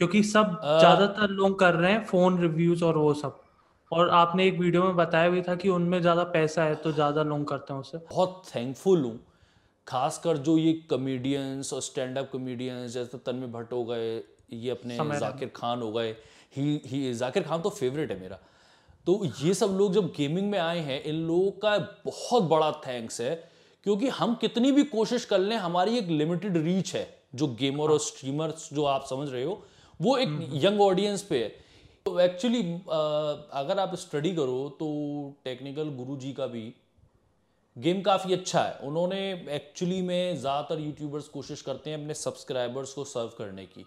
क्योंकि सब ज़्यादातर लोग कर रहे हैं फ़ोन रिव्यूज़ और वो सब। और आपने एक वीडियो में बताया भी था कि उनमें ज़्यादा पैसा है तो ज़्यादा लोग करते हैं उसे। बहुत थैंकफुल हूँ। खासकर जो ये कॉमेडियंस और स्टैंड अप कॉमेडियंस जैसे तन्मय भट्ट हो गए ये अपने जाकिर खान हो गए। ही ही जाकिर खान तो फेवरेट है मेरा। तो ये सब लोग जब गेमिंग में आए हैं इन लोगों का बहुत बड़ा थैंक्स है क्योंकि हम कितनी भी कोशिश कर लें हमारी एक लिमिटेड रीच है जो गेमर और स्ट्रीमर्स जो आप समझ रहे हो वो एक यंग हम्म, ऑडियंस हम्म। पे है। तो एक्चुअली अगर आप स्टडी करो तो टेक्निकल गुरु जी का भी गेम काफ़ी अच्छा है। उन्होंने एक्चुअली में ज़्यादातर यूट्यूबर्स कोशिश करते हैं अपने सब्सक्राइबर्स को सर्व करने की।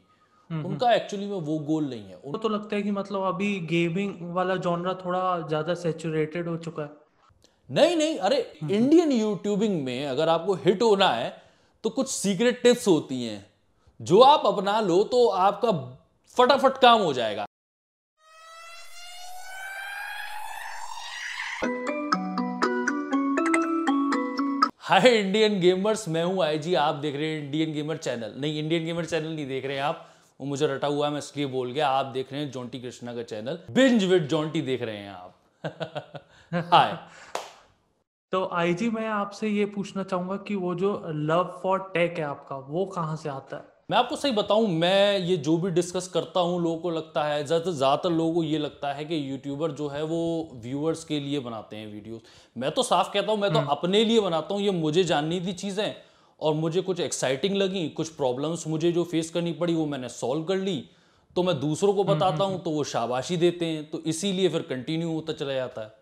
हम्म, उनका एक्चुअली में वो गोल नहीं है। उनको तो लगता है कि मतलब अभी गेमिंग वाला जॉनरा थोड़ा ज़्यादा सेचुरेटेड हो चुका है। नहीं नहीं अरे इंडियन यूट्यूबिंग में अगर आपको हिट होना है तो कुछ सीक्रेट टिप्स होती हैं। जो आप अपना लो तो आपका फटाफट काम हो जाएगा। हाय इंडियन गेमर्स मैं हूँ आईजी आप देख रहे हैं इंडियन गेमर चैनल नहीं इंडियन गेमर चैनल नहीं देख रहे हैं आप, वो मुझे रटा हुआ है, मैं इसलिए बोल गया, आप देख रहे हैं जॉन्टी कृष्णा का चैनल बिंज विद जॉन्टी देख रहे हैं आप। हाय तो आईजी मैं आपसे ये पूछना चाहूँगा कि वो जो लव फॉर टेक है आपका, वो कहाँ से आता है? मैं आपको सही बताऊँ मैं ये जो भी डिस्कस करता हूँ लोगों को लगता है ज़्यादातर लोगों को ये लगता है कि यूट्यूबर जो है वो व्यूअर्स के लिए बनाते हैं वीडियोस मैं तो साफ़ कहता हूँ मैं तो हम्म। अपने लिए बनाता हूँ ये मुझे जाननी थी चीज़ें और मुझे कुछ एक्साइटिंग लगी कुछ प्रॉब्लम्स मुझे जो फेस करनी पड़ी वो मैंने सॉल्व कर ली। तो मैं दूसरों को हम्म, बताता हूँ हम्म, तो वो शाबाशी देते हैं तो इसीलिए फिर कंटिन्यू होता चला जाता है।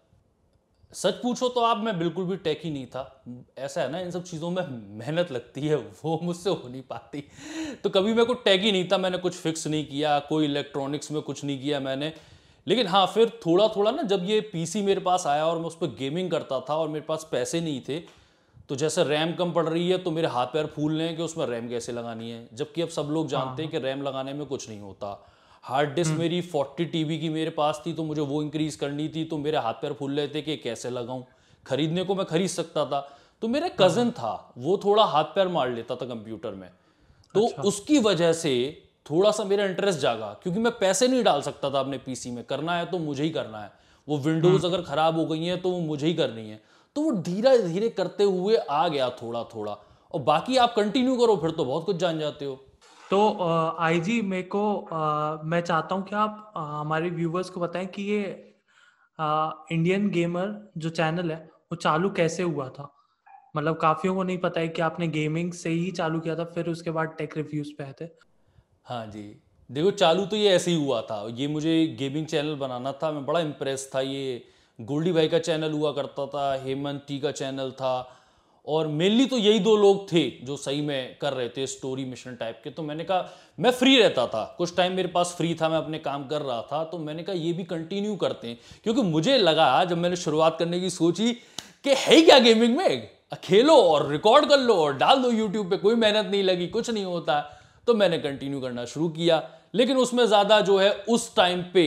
सच पूछो तो आप मैं बिल्कुल भी टेक ही नहीं था। ऐसा है ना इन सब चीज़ों में मेहनत लगती है वो मुझसे हो नहीं पाती। तो कभी मैं कोई टेक ही नहीं था मैंने कुछ फिक्स नहीं किया कोई इलेक्ट्रॉनिक्स में कुछ नहीं किया मैंने। लेकिन हाँ फिर थोड़ा थोड़ा ना जब ये पीसी मेरे पास आया और मैं उस पर गेमिंग करता था और मेरे पास पैसे नहीं थे तो जैसे रैम कम पड़ रही है तो मेरे हाथ पैर फूल रहे हैं कि उसमें रैम कैसे लगानी है? जबकि अब सब लोग जानते हैं हाँ। कि रैम लगाने में कुछ नहीं होता। Hard disk hmm. मेरी 40 टीबी की मेरे पास थी तो मुझे वो इंक्रीज करनी थी तो मेरे हाथ पैर फूल रहे थे कि कैसे लगाऊँ खरीदने को मैं खरीद सकता था तो मेरा कज़न हाँ। था वो थोड़ा हाथ पैर मार लेता था कंप्यूटर में तो अच्छा। उसकी वजह से थोड़ा सा मेरा इंटरेस्ट जागा क्योंकि मैं पैसे नहीं डाल सकता था अपने पीसी में करना है तो मुझे ही करना है वो विंडोज़ हम्म। अगर खराब हो गई है तो वो मुझे ही करनी है तो वो धीरे धीरे करते हुए आ गया थोड़ा थोड़ा और बाकी आप कंटिन्यू करो फिर तो बहुत कुछ जान जाते हो तो आईजी, मेरे को मैं चाहता हूँ कि आप हमारे व्यूवर्स को बताएँ कि ये इंडियन गेमर जो चैनल है, वो चालू कैसे हुआ था? मतलब काफियों को नहीं पता है कि आपने गेमिंग से ही चालू किया था, फिर उसके बाद टेक रिव्यूज़ पे थे। हाँ जी। देखो, चालू तो ये ऐसे ही हुआ था। ये मुझे गेमिंग चैनल बनाना था, मैं बड़ा इम्प्रेस था। ये गोल्डी भाई का चैनल हुआ करता था, हेमंत टी का चैनल था और मेनली तो यही दो लोग थे जो सही में कर रहे थे स्टोरी मिशन टाइप के। तो मैंने कहा, मैं फ्री रहता था। कुछ टाइम मेरे पास फ्री था, मैं अपने काम कर रहा था। तो मैंने कहा, ये भी कंटिन्यू करते हैं। क्योंकि मुझे लगा, जब मैंने शुरुआत करने की सोची कि है क्या गेमिंग में? खेलो और रिकॉर्ड कर लो और डाल दो यूट्यूब पे, कोई मेहनत नहीं लगी, कुछ नहीं होता। तो मैंने कंटिन्यू करना शुरू किया। लेकिन उसमें ज़्यादा जो है, उस टाइम पे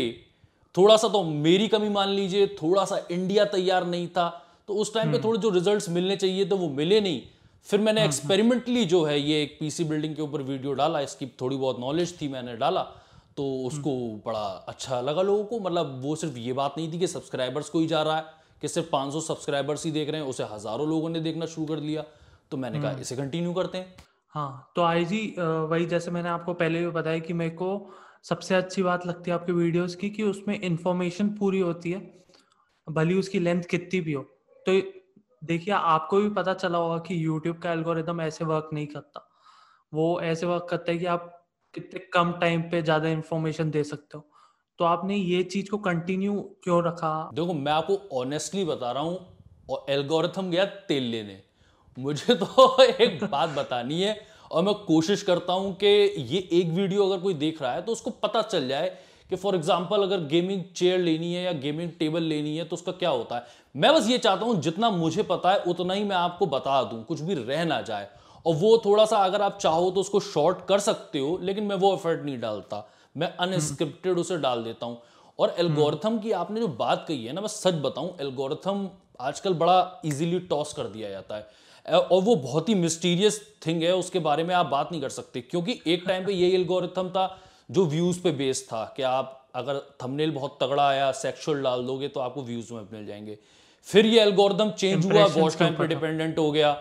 थोड़ा सा तो मेरी कमी मान लीजिए, थोड़ा सा इंडिया तैयार नहीं था। तो उस टाइम पे हम्म। थोड़े जो रिजल्ट्स मिलने चाहिए तो वो मिले नहीं। फिर मैंने एक्सपेरिमेंटली हम्म, हम्म। जो है ये एक पीसी बिल्डिंग के ऊपर वीडियो डाला। इसकी थोड़ी बहुत नॉलेज थी मैंने डाला तो उसको बड़ा अच्छा लगा लोगों को। मतलब वो सिर्फ़ ये बात नहीं थी कि सब्सक्राइबर्स को ही जा रहा है कि सिर्फ़ 500 सब्सक्राइबर्स ही देख रहे हैं उसे हज़ारों लोगों ने देखना शुरू कर लिया। तो मैंने कहा इसे कंटिन्यू करते हैं। हाँ तो आई जी वही जैसे मैंने आपको पहले भी बताया कि मेरे को सबसे अच्छी बात लगती है आपके वीडियोस की कि उसमें इंफॉर्मेशन पूरी होती है भली उसकी लेंथ कितनी भी हो। तो देखिए, आपको भी पता चला होगा कि यूट्यूब का एल्गोरिदम ऐसे वर्क नहीं करता। वो ऐसे वर्क करता है कि आप कितने कम टाइम पे ज़्यादा इंफॉर्मेशन दे सकते हो। तो आपने ये चीज़ को कंटिन्यू क्यों रखा? देखो, मैं आपको ऑनेस्टली बता रहा हूँ, और एल्गोरिथम गया तेल लेने। मुझे तो एक बात बतानी है, और मैं कोशिश करता हूँ कि ये एक वीडियो अगर कोई देख रहा है तो उसको पता चल जाए कि फॉर एग्ज़ाम्पल अगर गेमिंग चेयर लेनी है या गेमिंग टेबल लेनी है तो उसका क्या होता है? मैं बस ये चाहता हूँ जितना मुझे पता है उतना ही मैं आपको बता दूँ कुछ भी रह ना जाए। और वो थोड़ा सा अगर आप चाहो तो उसको शॉर्ट कर सकते हो लेकिन मैं वो एफर्ट नहीं डालता। मैं अनस्क्रिप्टेड उसे डाल देता हूँ। और एल्गोरिथम की आपने जो बात कही है ना मैं सच बताऊँ एल्गोरिथम आजकल बड़ा इजीली टॉस कर दिया जाता है। और वो बहुत ही मिस्टीरियस थिंग है उसके बारे में आप बात नहीं कर सकते क्योंकि एक टाइम पे ये एल्गोरिथम था जो व्यूज़ पे बेस था कि आप अगर थंबनेल बहुत तगड़ा आया सेक्सुअल डाल दोगे तो आपको व्यूज़ में मिल जाएँगे। फिर ये एल्गोरिदम चेंज हुआ वॉच टाइम पे डिपेंडेंट हो गया।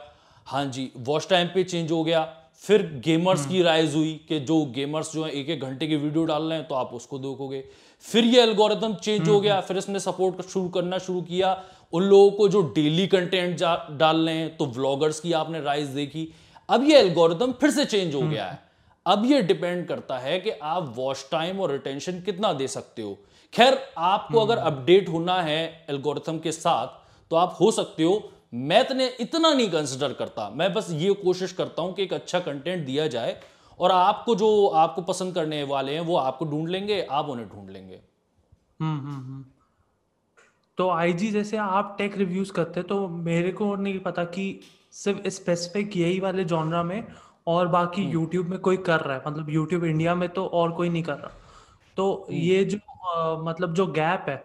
हाँ जी वॉच टाइम पे चेंज हो गया। फिर गेमर्स की राइज हुई कि जो गेमर्स जो है एक एक घंटे की वीडियो डाल रहे हैं तो आप उसको देखोगे। फिर ये एल्गोरिदम चेंज हो गया फिर इसने सपोर्ट शुरू करना शुरू किया। उन लोगों को जो डेली कंटेंट डाल रहे हैं तो व्लॉगर्स की आपने राइज देखी। अब ये एल्गोरिदम फिर से चेंज हो गया है। अब ये डिपेंड करता है कि आप वॉच टाइम और रिटेंशन कितना दे सकते हो। खैर आपको अगर अपडेट होना है एल्गोरिथम के साथ तो आप हो सकते हो मैं इतने इतना नहीं कंसिडर करता। मैं बस ये कोशिश करता हूँ कि एक अच्छा कंटेंट दिया जाए और आपको जो आपको पसंद करने वाले हैं वो आपको ढूंढ लेंगे आप उन्हें ढूंढ लेंगे। हम्म हम्म हम्म। तो आईजी जैसे आप टेक रिव्यूज़ करते तो मेरे को नहीं पता कि सिर्फ़ स्पेसिफिक यही वाले जॉनरा में और बाकी यूट्यूब में कोई कर रहा है। मतलब यूट्यूब इंडिया में तो और कोई नहीं कर रहा। तो ये जो आ, मतलब जो गैप है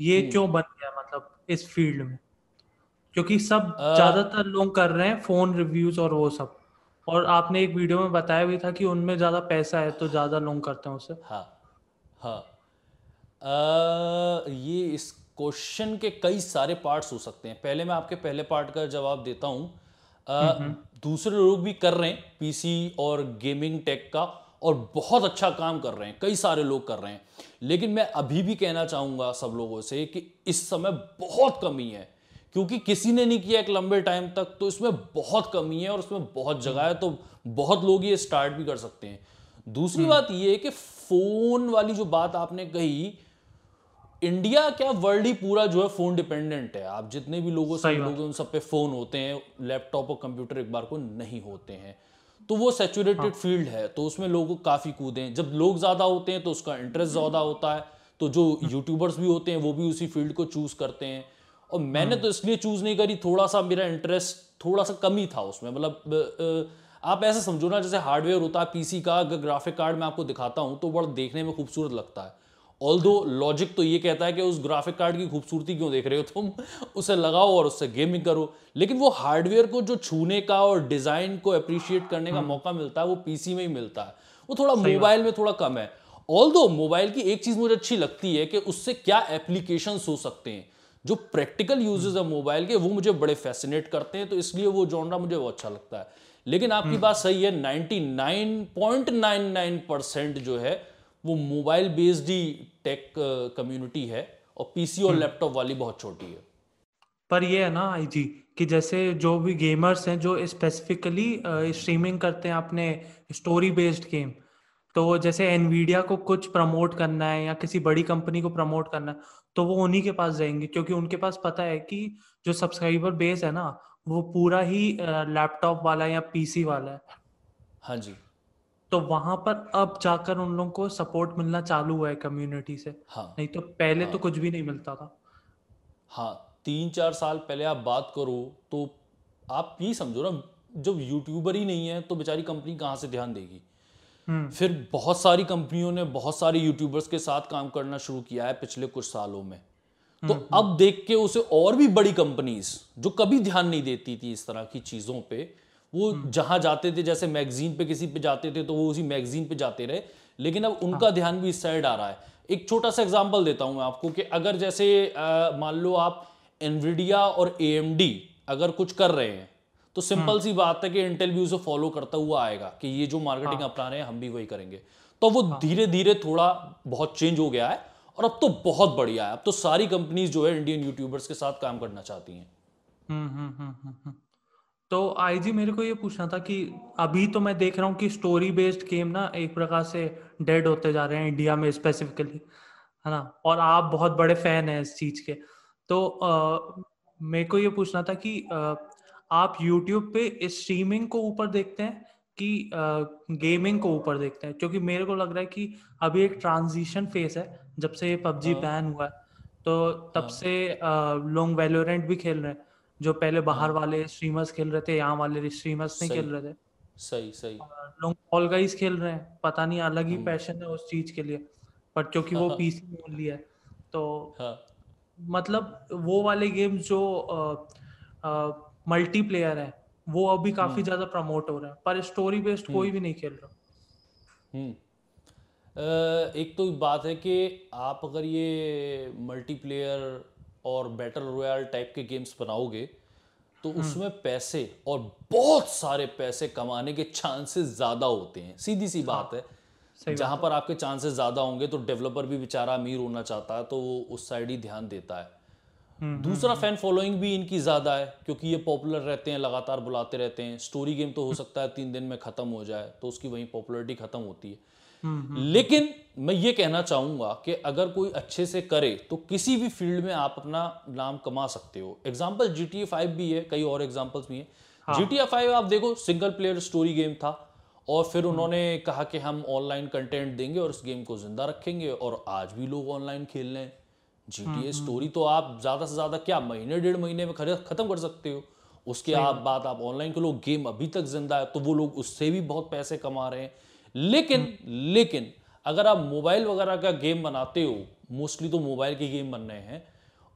ये क्यों बन गया मतलब इस फ़ील्ड में? क्योंकि सब ज़्यादातर लोग कर रहे हैं फ़ोन रिव्यूज़ और वो सब। और आपने एक वीडियो में बताया भी था कि उनमें ज़्यादा पैसा है तो ज़्यादा लोग करते हैं उसे। हाँ हाँ। आ, ये इस क्वेश्चन के कई सारे पार्ट्स हो सकते हैं। पहले मैं आपके पहले पार्ट का जवाब देता हूँ। दूसरे लोग भी कर रहे हैं पीसी और गेमिंग टेक का और बहुत अच्छा काम कर रहे हैं कई सारे लोग कर रहे हैं लेकिन मैं अभी भी कहना चाहूँगा सब लोगों से कि इस समय बहुत कमी है क्योंकि किसी ने नहीं किया एक लंबे टाइम तक तो इसमें बहुत कमी है और इसमें बहुत जगह है तो बहुत लोग ये स्टार्ट भी कर सकते हैं दूसरी हम्म। बात ये है कि फ़ोन वाली जो बात आपने कही इंडिया क्या वर्ल्ड ही पूरा जो है फ़ोन डिपेंडेंट है। आप जितने भी लोगों से लोग उन सब पे फ़ोन होते हैं लैपटॉप और कंप्यूटर एक बार को नहीं होते हैं। तो वो सेचुरेटेड हाँ. फ़ील्ड है तो उसमें लोग काफ़ी कूदे हैं। जब लोग ज़्यादा होते हैं तो उसका इंटरेस्ट ज़्यादा होता है तो जो यूट्यूबर्स हम्म। भी होते हैं वो भी उसी फ़ील्ड को चूज़ करते हैं। और मैंने हम्म। तो इसलिए चूज़ नहीं करी थोड़ा सा मेरा इंटरेस्ट थोड़ा सा कमी था उसमें। मतलब आप ऐसे समझो ना जैसे हार्डवेयर होता है पीसी का अगर ग्राफिक कार्ड मैं आपको दिखाता हूँ तो बड़ा देखने में खूबसूरत लगता है। ऑल दो लॉजिक तो ये कहता है कि उस ग्राफिक कार्ड की खूबसूरती क्यों देख रहे हो तुम? उसे लगाओ और उससे गेमिंग करो। लेकिन वो हार्डवेयर को जो छूने का और डिज़ाइन को अप्रिशिएट करने का हम्म। मौका मिलता है वो पीसी में ही मिलता है। वो थोड़ा मोबाइल में थोड़ा कम है। ऑल दो मोबाइल की एक चीज़ मुझे अच्छी लगती है कि उससे क्या एप्लीकेशन हो सकते हैं। जो प्रैक्टिकल यूजेस है मोबाइल के वो मुझे बड़े फैसिनेट करते हैं तो इसलिए वो जॉनरा मुझे वो अच्छा लगता है। लेकिन आपकी हम्म। बात सही है 99.99 परसेंट जो है वो मोबाइल बेस्ड ही टेक कम्युनिटी है और पीसी और लैपटॉप हम्म। वाली बहुत छोटी है। पर ये है ना आई जी कि जैसे जो भी गेमर्स हैं जो स्पेसिफिकली स्ट्रीमिंग करते हैं अपने स्टोरी बेस्ड गेम तो जैसे एनवीडिया को कुछ प्रमोट करना है या किसी बड़ी कंपनी को प्रमोट करना है तो वो उन्हीं के पास जाएँगे क्योंकि उनके पास पता है कि जो सब्सक्राइबर बेस है ना वो पूरा ही लैपटॉप वाला या पीसी वाला है। हाँ जी। तो वहाँ पर अब जाकर उन लोगों को सपोर्ट मिलना चालू हुआ है कम्युनिटी से। हाँ। नहीं तो पहले तो हाँ, तो कुछ भी नहीं मिलता था। हाँ तीन चार साल पहले आप बात करो तो आप ये समझो ना जब यूट्यूबर ही नहीं है तो बेचारी कंपनी कहाँ से ध्यान देगी? हम्म। फिर बहुत सारी कंपनियों ने बहुत सारे यूट्यूबर्स के साथ काम करना शुरू किया है पिछले कुछ सालों में। तो हम्म, हम्म। अब देख के उसे और भी बड़ी कंपनीज़ जो कभी ध्यान नहीं देती थी इस तरह की चीज़ों पे वो जहाँ जाते थे जैसे मैगजीन पे किसी पे जाते थे तो वो उसी मैगजीन पे जाते रहे लेकिन अब उनका हाँ। ध्यान भी इस साइड आ रहा है एक छोटा सा एग्ज़ाम्पल देता हूँ मैं आपको कि अगर जैसे मान लो आप एनविडिया और ए अगर कुछ कर रहे हैं तो सिंपल हाँ। सी बात है कि इंटेल भी उसे फॉलो करता हुआ आएगा कि ये जो मार्केटिंग हाँ। अपना रहे हैं हम भी वही करेंगे तो वो धीरे धीरे थोड़ा बहुत चेंज हो गया है और अब तो बहुत बढ़िया है अब तो सारी कंपनीज़ जो है इंडियन यूट्यूबर्स के साथ काम करना चाहती हैं हम्म हम्म हम्म हम्म, हम्म। तो आईजी मेरे को ये पूछना था कि अभी तो मैं देख रहा हूँ कि स्टोरी बेस्ड गेम ना एक प्रकार से डेड होते जा रहे हैं इंडिया में स्पेसिफिकली है ना? और आप बहुत बड़े फ़ैन हैं इस चीज़ के। तो आ, मेरे को ये पूछना था कि आ, आप यूट्यूब पे स्ट्रीमिंग को ऊपर देखते हैं कि गेमिंग को ऊपर देखते हैं? क्योंकि मेरे को लग रहा है कि अभी एक ट्रांजिशन फेस है जब से ये पबजी बैन हाँ। हुआ है। तो तब हाँ। से लोग वेलोरेंट भी खेल रहे हैं। जो पहले बाहर हाँ। वाले स्ट्रीमर्स खेल रहे थे यहाँ वाले स्ट्रीमर्स नहीं खेल रहे थे सही सही लोग ऑल गाइस खेल रहे हैं पता नहीं अलग ही पैशन हम्म। है उस चीज़ के लिए पर क्योंकि वो पीसी हाँ। ओनली है तो हाँ. मतलब वो वाले गेम जो मल्टीप्लेयर है वो अभी काफ़ी हम्म। ज़्यादा प्रमोट हो रहा है पर स्टोरी बेस्ड कोई हम्म। भी नहीं खेल रहा एक तो बात है कि आप अगर ये मल्टीप्लेयर और बैटल रॉयल टाइप के गेम्स बनाओगे तो हम्म। उसमें पैसे और बहुत सारे पैसे कमाने के चांसेस ज़्यादा होते हैं। सीधी सी बात हाँ, है। जहाँ पर आपके चांसेस ज़्यादा होंगे तो डेवलपर भी बेचारा अमीर होना चाहता है तो वो उस साइड ही ध्यान देता है। हम्म, दूसरा फ़ैन फॉलोइंग भी इनकी ज़्यादा है क्योंकि ये पॉपुलर रहते हैं लगातार बुलाते रहते हैं। स्टोरी गेम तो हो सकता है तीन दिन में ख़त्म हो जाए तो उसकी वहीं पॉपुलरिटी ख़त्म होती है। लेकिन मैं ये कहना चाहूँगा कि अगर कोई अच्छे से करे तो किसी भी फ़ील्ड में आप अपना नाम कमा सकते हो। एग्ज़ाम्पल जी टी फाइव भी है कई और एग्जाम्पल्स भी है। जी टी फाइव आप देखो सिंगल प्लेयर स्टोरी गेम था और फिर उन्होंने कहा कि हम ऑनलाइन कंटेंट देंगे और इस गेम को ज़िंदा रखेंगे और आज भी लोग ऑनलाइन खेल रहे हैं। जी टी ए स्टोरी तो आप ज़्यादा से ज़्यादा क्या महीने डेढ़ महीने में खत्म कर सकते हो। उसके आप बात आप ऑनलाइन के लोग गेम अभी तक ज़िंदा है तो वो लोग उससे भी बहुत पैसे कमा रहे हैं। लेकिन लेकिन अगर आप मोबाइल वगैरह का गेम बनाते हो मोस्टली तो मोबाइल के गेम बन रहे हैं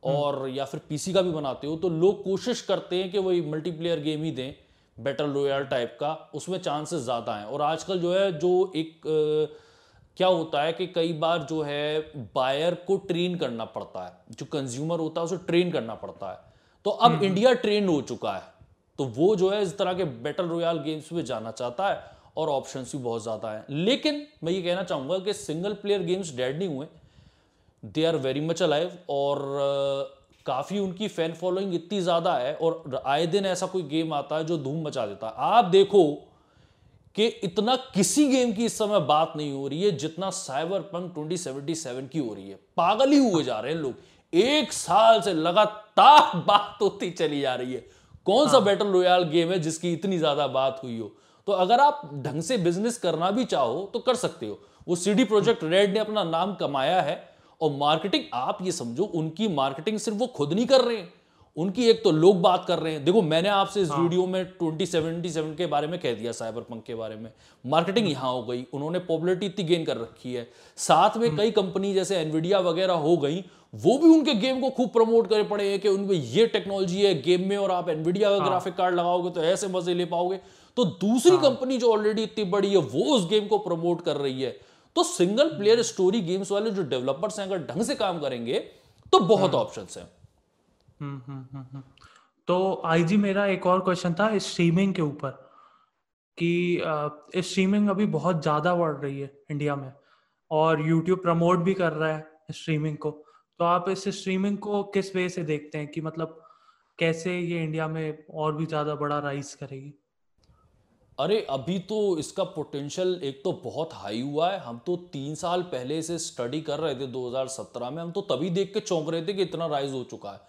और या फिर पीसी का भी बनाते हो तो लोग कोशिश करते हैं कि वही मल्टीप्लेयर गेम ही दें बैटल रॉयल टाइप का उसमें चांसेस ज़्यादा हैं। और आजकल जो है जो एक आ, क्या होता है कि कई बार जो है बायर को ट्रेन करना पड़ता है जो कंज्यूमर होता है उसे ट्रेन करना पड़ता है। तो अब हम्म, हम्म। इंडिया ट्रेन हो चुका है तो वो जो है इस तरह के बैटल रॉयल गेम्स में जाना चाहता है। और ऑप्शन भी बहुत ज़्यादा हैं। लेकिन मैं ये कहना चाहूँगा कि सिंगल प्लेयर गेम्स डेड नहीं हुए। They are very much alive और काफ़ी उनकी फ़ैन फॉलोइंग इतनी ज़्यादा है और आए दिन ऐसा कोई गेम आता है जो धूम मचा देता है। आप देखो कि इतना किसी गेम की इस समय बात नहीं हो रही है जितना साइबर पंक 2077 की हो रही है। पागल ही हुए जा रहे हैं लोग। एक साल से लगातार बात होती चली जा रही है। कौन हाँ। सा बैटल रॉयल गेम है जिसकी इतनी ज़्यादा बात हुई हो? तो अगर आप ढंग से बिज़नेस करना भी चाहो तो कर सकते हो। वो सीडी प्रोजेक्ट रेड ने अपना नाम कमाया है और मार्केटिंग आप ये समझो उनकी मार्केटिंग सिर्फ़ वो खुद नहीं कर रहे हैं। उनकी एक तो लोग बात कर रहे हैं। देखो मैंने आपसे इस हाँ। वीडियो में 2077 के बारे में कह दिया साइबर पंक के बारे में। Marketing hmm. यहाँ हो गई। उन्होंने पॉपुलरिटी इतनी गेन कर रखी है। साथ में हम्म। कई कंपनी जैसे एनविडिया वगैरह हो गई वो भी उनके गेम को खूब प्रमोट करे पड़े हैं कि उनमें ये टेक्नोलॉजी है गेम में और आप एनविडिया का ग्राफिक कार्ड लगाओगे तो ऐसे मज़े ले पाओगे। तो दूसरी हाँ। कंपनी जो ऑलरेडी इतनी बड़ी है वो उस गेम को प्रमोट कर रही है। तो सिंगल प्लेयर स्टोरी गेम्स वाले जो डेवलपर्स हैं अगर ढंग से काम करेंगे तो बहुत ऑप्शन हाँ। हैं। हम्म, हम्म, हम्म, तो आईजी मेरा एक और क्वेश्चन था स्ट्रीमिंग के ऊपर कि स्ट्रीमिंग अभी बहुत ज़्यादा बढ़ रही है इंडिया में और यूट्यूब प्रमोट भी कर रहा है स्ट्रीमिंग को। तो आप इस स्ट्रीमिंग को किस वे से देखते हैं कि मतलब कैसे ये इंडिया में और भी ज़्यादा बड़ा राइज करेगी? अरे अभी तो इसका पोटेंशियल एक तो बहुत हाई हुआ है। हम तो तीन साल पहले से स्टडी कर रहे थे 2017 में। हम तो तभी देख के चौंक रहे थे कि इतना राइज हो चुका है।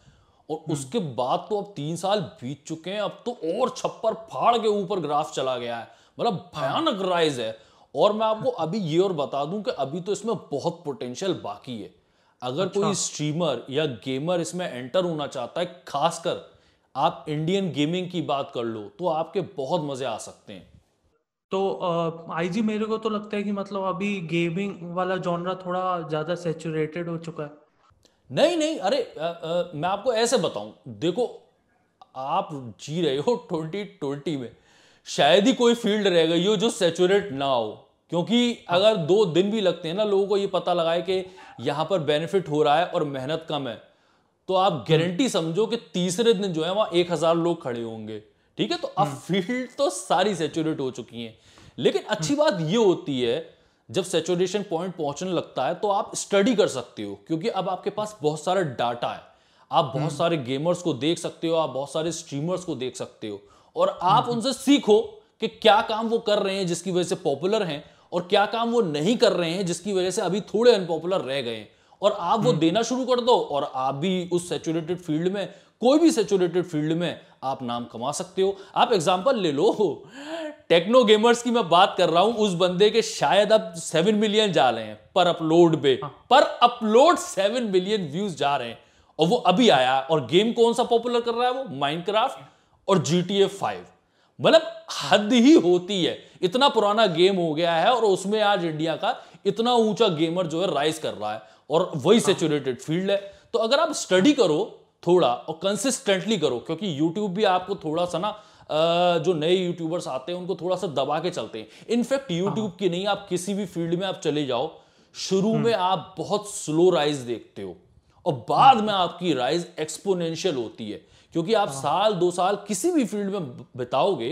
और हम्म। उसके बाद तो अब तीन साल बीत चुके हैं। अब तो और छप्पर फाड़ के ऊपर ग्राफ चला गया है। मतलब हाँ। भयानक राइज है। और मैं आपको अभी ये और बता दूँ कि अभी तो इसमें बहुत पोटेंशियल बाकी है। अगर अच्छा। कोई स्ट्रीमर या गेमर इसमें एंटर होना चाहता है खासकर आप इंडियन गेमिंग की बात कर लो तो आपके बहुत मज़े आ सकते हैं। तो आईजी मेरे को तो लगता है कि मतलब अभी गेमिंग वाला जॉनरा थोड़ा ज़्यादा सेचुरेटेड हो चुका है। नहीं नहीं अरे आ, आ, मैं आपको ऐसे बताऊँ देखो आप जी रहे हो 2020 में शायद ही कोई फ़ील्ड रह गई हो जो सेचुरेट ना हो क्योंकि अगर दो दिन भी लगते हैं ना लोगों को ये पता लगाए कि यहाँ पर बेनिफिट हो रहा है और मेहनत कम है। तो आप गारंटी समझो कि तीसरे दिन जो है वहाँ एक हज़ार लोग खड़े होंगे ठीक है तो अब फ़ील्ड हम्म। तो सारी सेचुरेट हो चुकी है लेकिन अच्छी बात यह होती है जब सेचुरेशन पॉइंट पहुँचने लगता है तो आप स्टडी कर सकते हो क्योंकि अब आपके पास बहुत सारा डाटा है आप बहुत हम्म। सारे गेमर्स को देख सकते हो आप बहुत सारे स्ट्रीमर्स को देख सकते हो और आप हम्म। उनसे सीखो कि क्या काम वो कर रहे हैं जिसकी वजह से पॉपुलर हैं और क्या काम वो नहीं कर रहे हैं जिसकी वजह से अभी थोड़े अनपॉपुलर रह गए हैं और आप वो हम्म। देना शुरू कर दो और आप भी उस सेचुरेटेड फ़ील्ड में कोई भी सेचुरेटेड फ़ील्ड में आप नाम कमा सकते हो। आप एग्ज़ाम्पल ले लो। टेक्नो गेमर्स की मैं बात कर रहा हूँ उस बंदे के शायद अब सेवन मिलियन जा रहे हैं पर अपलोड पे। हाँ। पर अपलोड सेवन मिलियन व्यूज़ जा रहे हैं। और वो अभी आया और गेम कौन सा पॉपुलर कर रहा है वो? माइनक्राफ्ट और जी टी फाइव मतलब हद ही होती है। इतना पुराना गेम हो गया है और उसमें आज इंडिया का इतना ऊँचा गेमर जो है राइज कर रहा है। और वही सेचुरेटेड हाँ। फ़ील्ड है। तो अगर आप स्टडी करो थोड़ा और कंसिस्टेंटली करो क्योंकि यूट्यूब भी आपको थोड़ा सा ना जो नए यूट्यूबर्स आते हैं उनको थोड़ा सा दबा के चलते हैं। इनफैक्ट यूट्यूब की नहीं आप किसी भी फ़ील्ड में आप चले जाओ शुरू में आप बहुत स्लो राइज देखते हो और बाद में आपकी राइज एक्सपोनेंशियल होती है। क्योंकि आप साल दो साल किसी भी फ़ील्ड में बिताओगे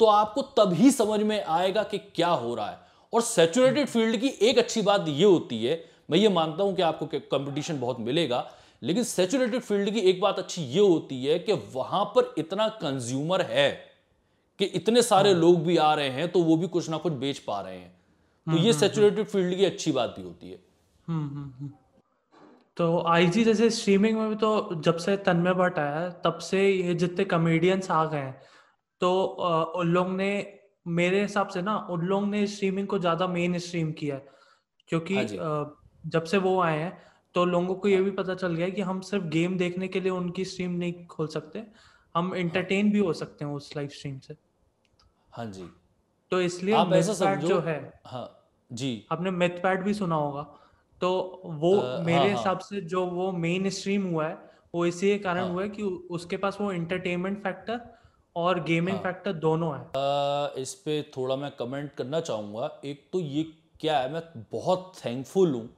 तो आपको तभी समझ में आएगा कि क्या हो रहा है। और सेचुरेटेड फ़ील्ड की एक अच्छी बात यह होती है मैं ये मानता हूँ कि आपको कंपटीशन बहुत मिलेगा लेकिन सेचुरेटेड फ़ील्ड की एक बात अच्छी ये होती है कि वहाँ पर इतना कंज्यूमर है कि इतने सारे हाँ। लोग भी आ रहे हैं तो वो भी कुछ ना कुछ बेच पा रहे हैं। तो हम्म, ये सेचुरेटेड हम्म, फ़ील्ड हम्म। की अच्छी बात भी होती है। तो आईजी जैसे स्ट्रीमिंग में भी तो जब से तन्मय भट्ट आया तब से ये जितने कॉमेडियंस आ गए हैं तो उन लोग ने मेरे हिसाब से ना उन लोग ने स्ट्रीमिंग को ज़्यादा मेन स्ट्रीम किया है। क्योंकि हाँ जब से वो आए हैं तो लोगों को ये भी पता चल गया कि हम सिर्फ़ गेम देखने के लिए उनकी स्ट्रीम नहीं खोल सकते हम इंटरटेन हाँ। भी हो सकते हैं उस लाइव स्ट्रीम से। हाँ जी। तो इसलिए आप ऐसा समझो जो है हाँ जी। आपने मेथपैड भी सुना होगा तो वो आ, मेरे हाँ, हिसाब हाँ, से जो वो मेन स्ट्रीम हुआ है वो इसी कारण हाँ, हुआ है कि उसके पास वो एंटरटेनमेंट फैक्टर और गेमिंग हाँ, फैक्टर दोनों है। आ, इस पे थोड़ा मैं कमेंट करना चाहूँगा। एक तो ये क्या है मैं बहुत थैंकफुल हूँ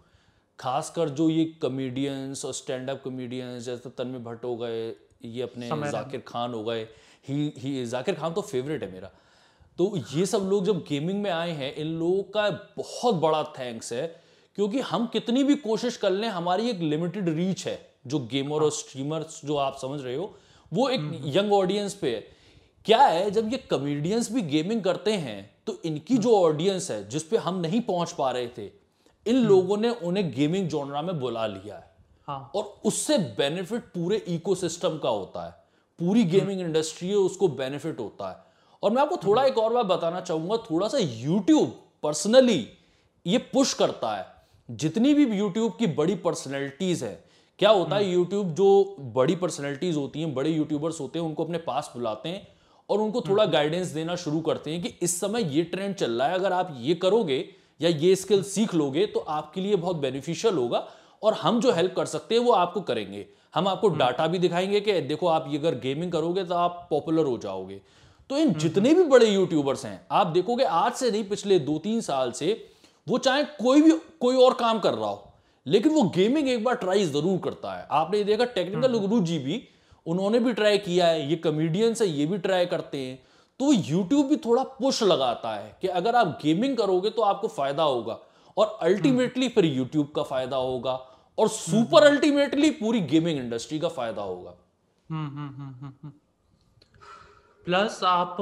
खासकर जो ये कॉमेडियंस और स्टैंड अप कॉमेडियंस जैसे तन्मय भट्ट हो गए ये अपने जाकिर खान हो गए ही ही जाकिर खान तो फेवरेट है मेरा। तो ये सब लोग जब गेमिंग में आए हैं इन लोगों का बहुत बड़ा थैंक्स है क्योंकि हम कितनी भी कोशिश कर लें हमारी एक लिमिटेड रीच है जो गेमर और स्ट्रीमर्स जो आप समझ रहे हो वो एक यंग हम्म, ऑडियंस हम्म। पे है। क्या है जब ये कॉमेडियंस भी गेमिंग करते हैं तो इनकी जो ऑडियंस है जिस पे हम नहीं पहुँच पा रहे थे इन हम्म। लोगों ने उन्हें गेमिंग जोनरा में बुला लिया है हाँ। और उससे बेनिफिट पूरे इकोसिस्टम का होता है पूरी गेमिंग इंडस्ट्री है उसको बेनिफिट होता है और मैं आपको थोड़ा एक और बात बताना चाहूँगा थोड़ा सा यूट्यूब पर्सनली ये पुश करता है जितनी भी यूट्यूब की बड़ी पर्सनैलिटीज है क्या होता है यूट्यूब हम्म। जो बड़ी पर्सनैलिटीज होती हैं बड़े यूट्यूबर्स होते हैं उनको अपने पास बुलाते हैं और उनको थोड़ा गाइडेंस हम्म। देना शुरू करते हैं कि इस समय ये ट्रेंड चल रहा है अगर आप ये करोगे या ये स्किल सीख लोगे तो आपके लिए बहुत बेनिफिशियल होगा और हम जो हेल्प कर सकते हैं वो आपको करेंगे। हम आपको डाटा हम्म। भी दिखाएँगे कि देखो आप ये अगर गेमिंग करोगे तो आप पॉपुलर हो जाओगे। तो इन जितने भी बड़े यूट्यूबर्स हैं आप देखोगे आज से नहीं पिछले दो तीन साल से वो चाहे कोई भी कोई और काम कर रहा हो लेकिन वो गेमिंग एक बार ट्राई ज़रूर करता है। आपने देखा टेक्निकल गुरु हम्म। जी भी उन्होंने भी ट्राई किया है ये कमेडियंस है ये भी ट्राई करते हैं। तो यूट्यूब भी थोड़ा पुश लगाता है कि अगर आप गेमिंग करोगे तो आपको फ़ायदा होगा। और अल्टीमेटली फिर यूट्यूब का फ़ायदा होगा और सुपर अल्टीमेटली पूरी गेमिंग इंडस्ट्री का फ़ायदा होगा। प्लस आप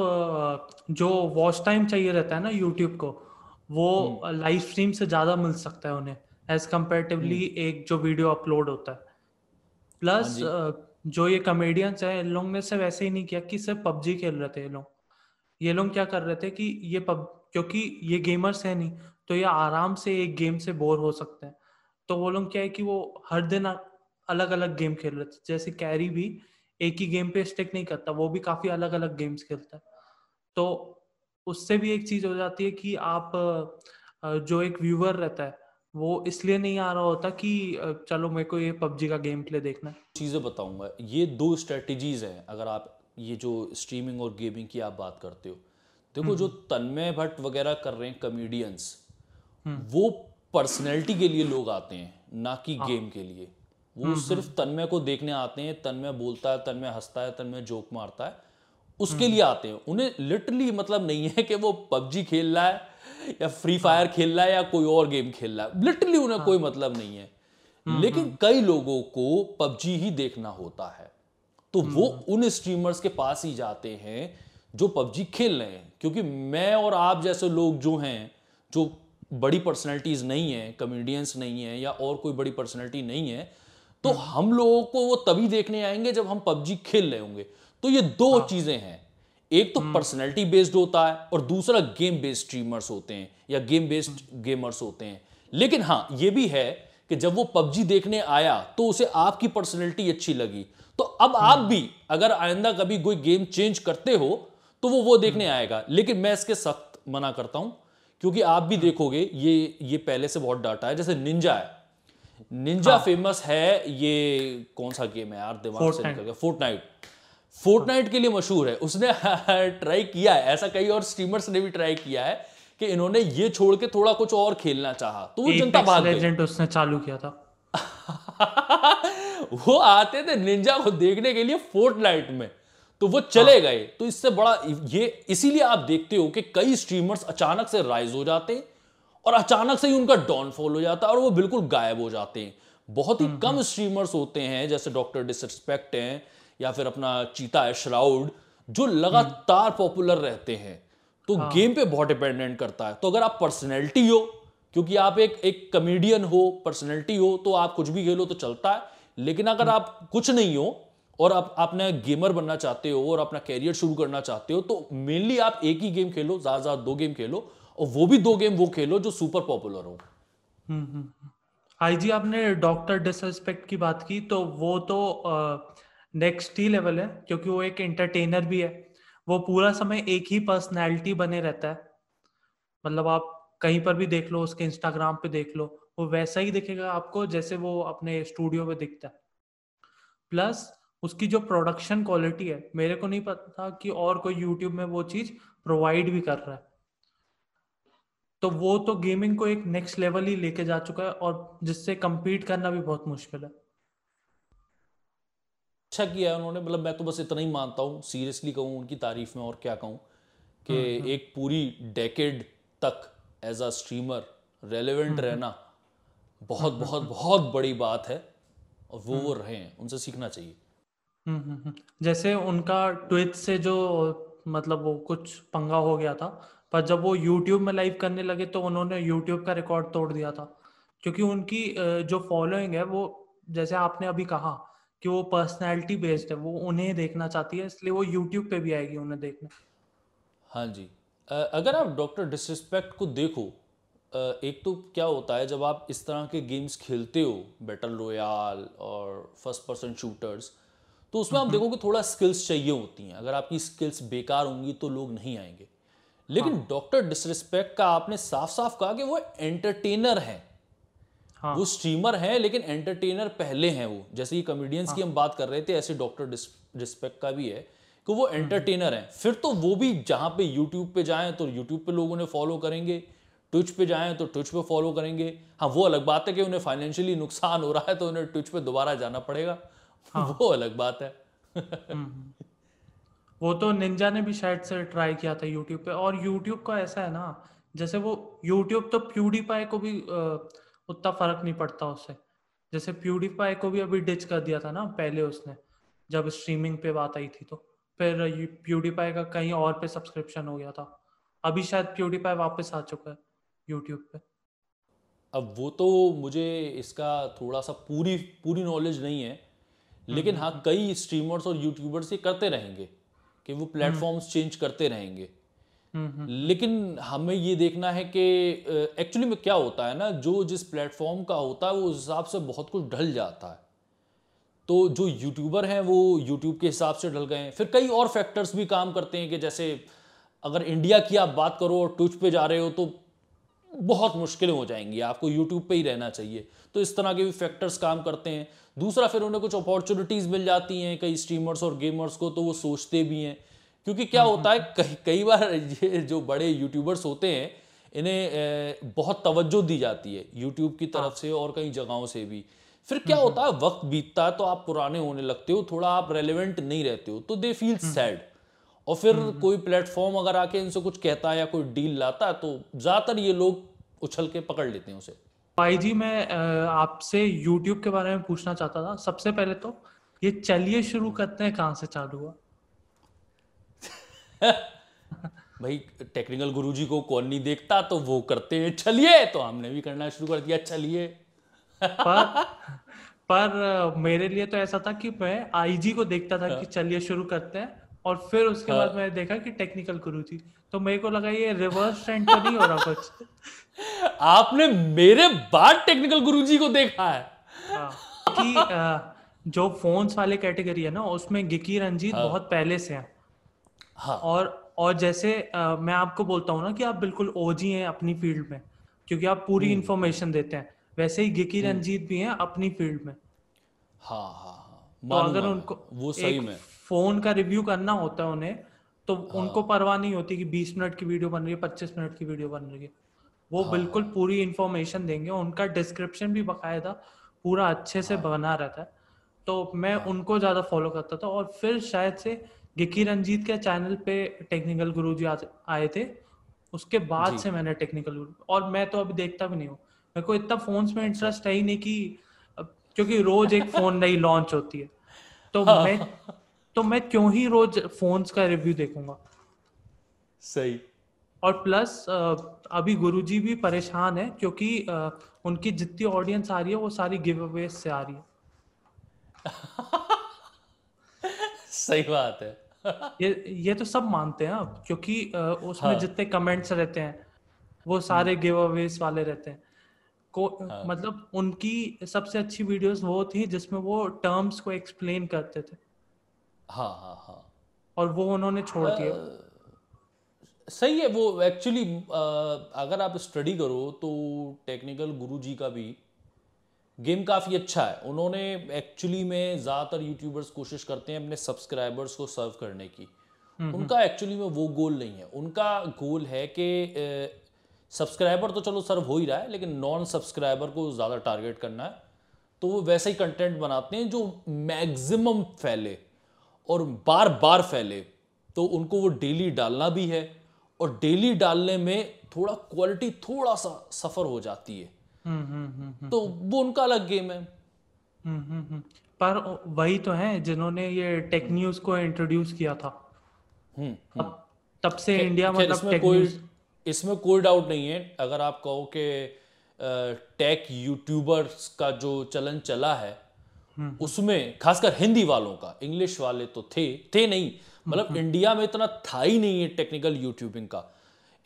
जो वॉच टाइम चाहिए रहता है ना यूट्यूब को वो लाइव हम्म। स्ट्रीम से ज़्यादा मिल सकता है उन्हें एज कंपेरेटिवली एक जो वीडियो अपलोड होता है। प्लस हाँ जो। ये कॉमेडियंस है इन लोगों ने सिर्फ़ ऐसे ही नहीं किया कि सिर्फ़ पबजी खेल रहे थे ये लोग। ये लोग क्या कर रहे थे कि ये पब, क्योंकि ये गेमर्स है नहीं तो ये आराम से एक गेम से बोर हो सकते हैं। तो वो लोग क्या है कि वो हर दिन अलग अलग गेम खेल रहे थे। जैसे कैरी भी एक ही गेम पे स्टिक नहीं करता, वो भी काफ़ी अलग अलग गेम्स खेलता है। तो उससे भी एक चीज़ हो जाती है कि आप जो एक व्यूअर रहता है, वो इसलिए नहीं आ रहा होता कि चलो मेरे को ये पबजी का गेम प्ले देखना चीज़ें बताऊँगा। ये दो स्ट्रेटजीज हैं, अगर आप ये जो स्ट्रीमिंग और गेमिंग की आप बात करते हो देखो जो हम्म। तन्मय भट्ट वगैरह कर रहे हैं कॉमेडियंस हम्म। वो पर्सनैलिटी के लिए लोग आते हैं ना कि गेम हाँ। के लिए वो हम्म, सिर्फ़ तन्मय को देखने आते हैं तन्मय बोलता है तन्मय हंसता है तन्मय जोक मारता है उसके लिए आते हैं उन्हें लिटरली मतलब नहीं है कि वो पबजी खेल रहा है या फ्री फायर खेल रहा है या कोई और गेम खेल रहा है लिटरली उन्हें हाँ. कोई मतलब नहीं है लेकिन। कई लोगों को पबजी ही देखना होता है तो वो हम्म। उन स्ट्रीमर्स के पास ही जाते हैं जो पबजी खेल रहे हैं। क्योंकि मैं और आप जैसे लोग जो हैं जो बड़ी पर्सनैलिटीज नहीं है कमेडियंस नहीं है या और कोई बड़ी पर्सनैलिटी नहीं है तो हम लोगों को वो तभी देखने आएँगे जब हम पबजी खेल रहे होंगे। तो ये दो हाँ। चीज़ें हैं। एक तो पर्सनैलिटी हम्म। बेस्ड होता है और दूसरा गेम बेस्ड स्ट्रीमर्स होते हैं या गेम बेस्ड गेमर्स होते हैं। लेकिन हाँ ये भी है कि जब वो पबजी देखने आया तो उसे आपकी पर्सनैलिटी अच्छी लगी। तो अब हम्म। आप भी अगर आइंदा कभी कोई गेम चेंज करते हो तो वो वो देखने हम्म। आएगा। लेकिन मैं इसके सख्त मना करता हूँ क्योंकि आप भी देखोगे ये ये पहले से बहुत डाटा है। जैसे निंजा है। निंजा हाँ। फ़ेमस है ये कौन सा गेम है यार दिमाग से निकल गया। फोर्टनाइट फोर्टनाइट के लिए मशहूर है। उसने ट्राई किया है। ऐसा कई और स्ट्रीमर्स ने भी ट्राई किया है कि इन्होंने ये छोड़ के थोड़ा कुछ और खेलना चाहा। तो वो जनता भाग उसने चालू किया था। वो आते थे निंजा को देखने के लिए फोर्टनाइट में। तो वो चले हाँ। गए। तो इससे बड़ा ये इसीलिए आप देखते हो कि कई स्ट्रीमर्स अचानक से राइज हो जाते हैं और अचानक से ही उनका डाउनफॉल हो जाता है और वो बिल्कुल गायब हो जाते हैं। बहुत ही हम्म, कम स्ट्रीमर्स हम्म। होते हैं जैसे डॉक्टर डिसरिस्पेक्ट हैं या फिर अपना चीता है श्राउड जो लगातार पॉपुलर रहते हैं। तो हाँ। गेम पे बहुत डिपेंडेंट करता है। तो अगर आप पर्सनैलिटी हो क्योंकि आप एक एक कमेडियन हो पर्सनैलिटी हो तो आप कुछ भी खेलो तो चलता है। लेकिन अगर आप कुछ नहीं हो और आप आपने गेमर बनना चाहते हो और अपना कैरियर शुरू करना चाहते हो तो मेनली आप एक ही गेम खेलो ज़्यादा ज़्यादा दो गेम खेलो और वो भी दो गेम वो खेलो जो सुपर पॉपुलर हो। हम्म, हम्म, आई जी आपने डॉक्टर डिसरिस्पेक्ट की बात की तो वो तो नेक्स्ट ही लेवल है क्योंकि वो एक एंटरटेनर भी है। वो पूरा समय एक ही पर्सनैलिटी बने रहता है। मतलब आप कहीं पर भी देख लो उसके इंस्टाग्राम पे देख लो वो वैसा ही दिखेगा आपको जैसे वो अपने स्टूडियो में दिखता है। प्लस उसकी जो प्रोडक्शन क्वालिटी है मेरे को नहीं पता कि और कोई यूट्यूब में वो चीज़ प्रोवाइड भी कर रहा है। तो वो तो गेमिंग को एक नेक्स्ट लेवल ही लेके जा चुका है और जिससे कम्पीट करना भी बहुत मुश्किल है। अच्छा किया उन्होंने मतलब मैं तो बस इतना ही मानता हूँ सीरियसली कहूँ उनकी तारीफ़ में और क्या कहूँ कि हम्म, हम्म। एक पूरी डेकेड तक एज अ स्ट्रीमर रेलिवेंट रहना बहुत हम्म, बहुत बहुत बड़ी बात है और वो वो रहे हैं उनसे सीखना चाहिए। जैसे उनका ट्विच से जो मतलब वो कुछ पंगा हो गया था पर जब वो यूट्यूब में लाइव करने लगे तो उन्होंने यूट्यूब का रिकॉर्ड तोड़ दिया था। क्योंकि उनकी जो फॉलोइंग है वो जैसे आपने अभी कहा कि वो पर्सनैलिटी बेस्ड है वो उन्हें देखना चाहती है इसलिए वो यूट्यूब पे भी आएगी उन्हें देखने। हाँ जी। अगर आप डॉक्टर डिसरिस्पेक्ट को देखो एक तो क्या होता है जब आप इस तरह के गेम्स खेलते हो बैटल रोयाल और फ़र्स्ट पर्सन शूटर्स तो उसमें आप। देखोगे थोड़ा स्किल्स चाहिए होती हैं अगर आपकी स्किल्स बेकार होंगी तो लोग नहीं आएँगे लेकिन हाँ। डॉक्टर। डिसरिस्पेक्ट का आपने साफ़ साफ़ कहा कि वो एंटरटेनर है हाँ. वो स्ट्रीमर है लेकिन एंटरटेनर पहले हैं वो जैसे ये कॉमेडियंस हाँ. की हम बात कर रहे थे ऐसे डॉक्टर डिस्पेक्ट का भी है कि वो एंटरटेनर। है फिर तो वो भी जहाँ पे यूट्यूब पे जाएँ तो यूट्यूब पे लोग उन्हें फॉलो करेंगे ट्विच पे जाएँ तो ट्विच पे फॉलो करेंगे। हाँ वो अलग बात है कि उन्हें फाइनेंशियली नुकसान हो रहा है तो उन्हें ट्विच पे दोबारा जाना पड़ेगा। हाँ. वो अलग बात है। हम्म, वो तो निंजा ने भी शायद से ट्राई किया था यूट्यूब पे। और यूट्यूब का ऐसा है ना जैसे वो यूट्यूब तो प्यूडीपाई को भी उतना फ़र्क नहीं पड़ता उससे जैसे प्यूडीपाई को भी अभी डिच कर दिया था ना पहले उसने जब स्ट्रीमिंग पे बात आई थी तो। फिर प्यूडीपाई का कहीं और पे सब्सक्रिप्शन हो गया था। अभी शायद प्यूडीपाई वापस आ चुका है। यूट्यूब पे। अब वो तो मुझे इसका थोड़ा सा पूरी पूरी नॉलेज नहीं है लेकिन हम्म, हाँ हम्म। कई स्ट्रीमर्स और यूट्यूबर्स ये करते रहेंगे कि वो प्लेटफॉर्म्स हम्म। चेंज करते रहेंगे। लेकिन हमें ये देखना है कि एक्चुअली में क्या होता है ना जो जिस प्लेटफॉर्म का होता है वो उस हिसाब से बहुत कुछ ढल जाता है। तो जो यूट्यूबर हैं वो यूट्यूब के हिसाब से ढल गए फिर कई और फैक्टर्स भी काम करते हैं कि जैसे अगर इंडिया की आप बात करो और ट्विच पे जा रहे हो तो बहुत मुश्किलें हो जाएँगी आपको यूट्यूब पे ही रहना चाहिए। तो इस तरह के भी फैक्टर्स काम करते हैं। दूसरा फिर उन्हें कुछ अपॉर्चुनिटीज़ मिल जाती हैं कई स्ट्रीमर्स और गेमर्स को तो वो सोचते भी हैं। क्योंकि क्या हम्म, होता है हम्म। कई कई बार ये जो बड़े यूट्यूबर्स होते हैं इन्हें बहुत तवज्जो दी जाती है यूट्यूब की तरफ़ हाँ। से और कई जगहों से भी। फिर क्या हम्म, होता है वक्त बीतता है तो आप पुराने होने लगते हो थोड़ा आप रेलिवेंट नहीं रहते हो तो दे फील सैड और फिर कोई प्लेटफॉर्म अगर आके इनसे कुछ कहता है या कोई डील लाता है तो ज़्यादातर ये लोग उछल के पकड़ लेते हैं उसे। भाई जी मैं आपसे यूट्यूब के बारे में पूछना चाहता था। सबसे पहले तो ये चलिए शुरू करते हैं कहाँ से चालू हुआ? भाई टेक्निकल गुरुजी को कौन नहीं देखता तो वो करते हैं चलिए! तो हमने भी करना शुरू कर दिया चलिए। पर पर मेरे लिए तो ऐसा था कि मैं आईजी को देखता था कि हाँ। चलिए शुरू करते हैं। और फिर उसके हाँ। बाद मैंने देखा कि टेक्निकल गुरुजी तो मेरे को लगा ये रिवर्स ट्रेंड तो नहीं हो रहा कुछ आपने मेरे बाद टेक्निकल गुरुजी को देखा है हाँ, कि जो फोन्स वाले कैटेगरी है ना उसमें गिकी रंजीत हाँ. बहुत पहले से हैं हाँ. और और जैसे आ, मैं आपको बोलता हूँ ना कि आप बिल्कुल ओजी हैं अपनी फ़ील्ड में क्योंकि आप पूरी इंफॉर्मेशन हम्म। देते हैं वैसे ही गिकी हम्म। रंजीत भी हैं अपनी फ़ील्ड में हाँ हाँ हाँ तो अगर उनको वो सही में फ़ोन का रिव्यू करना होता है उन्हें तो हाँ। उनको परवाह नहीं होती कि 20 मिनट की वीडियो बन रही है 25 मिनट की वीडियो बन रही है वो हाँ, बिल्कुल पूरी इंफॉर्मेशन देंगे उनका डिस्क्रिप्शन भी बकायदा पूरा अच्छे से हाँ। बना रहता है तो मैं हाँ। उनको ज़्यादा फॉलो करता था और फिर शायद से गिकी रंजीत के चैनल पे टेक्निकल गुरु जी आए थे उसके बाद से मैंने टेक्निकल गुरु और मैं तो अभी देखता भी नहीं हूँ मेरे को इतना फ़ोन में इंटरेस्ट है ही नहीं कि क्योंकि रोज एक फ़ोन नई लॉन्च होती है तो हाँ। मैं तो मैं क्यों ही रोज फोन्स का रिव्यू देखूँगा? सही। और प्लस अभी गुरुजी भी परेशान है क्योंकि उनकी जितनी ऑडियंस आ रही है वो सारी गिव अवे से आ रही है। सही बात है। ये ये तो सब मानते हैं अब क्योंकि उसमें हाँ। जितने कमेंट्स रहते हैं वो सारे गिव अवेज वाले रहते हैं। को हाँ। मतलब उनकी सबसे अच्छी वीडियोस वो थी जिसमें वो टर्म्स को एक्सप्लेन करते थे। हाँ हाँ हाँ। और वो उन्होंने छोड़ दिया। सही है वो एक्चुअली अगर आप स्टडी करो तो टेक्निकल गुरु जी का भी गेम काफ़ी अच्छा है। उन्होंने एक्चुअली में ज़्यादातर यूट्यूबर्स कोशिश करते हैं अपने सब्सक्राइबर्स को सर्व करने की। उनका एक्चुअली में वो गोल नहीं है। उनका गोल है कि सब्सक्राइबर तो चलो सर्व हो ही रहा है लेकिन नॉन सब्सक्राइबर को ज़्यादा टारगेट करना है। तो वो वैसे ही कंटेंट बनाते हैं जो मैक्सिमम फैले। और बार बार फैले तो उनको वो डेली डालना भी है और डेली डालने में थोड़ा क्वालिटी थोड़ा सा सफ़र हो जाती है। हम्म हम्म हम्म तो वो उनका अलग गेम है। पर वही तो हैं जिन्होंने ये टेक न्यूज़ को इंट्रोड्यूस किया था। अब तब से इंडिया मतलब इसमें टेक कोई इसमें कोई डाउट नहीं है। अगर आप कहो कि टेक यूट्यूबर्स का जो चलन चला है उसमें खासकर हिंदी वालों का इंग्लिश वाले तो थे थे नहीं। मतलब इंडिया में इतना था ही नहीं है टेक्निकल यूट्यूबिंग का।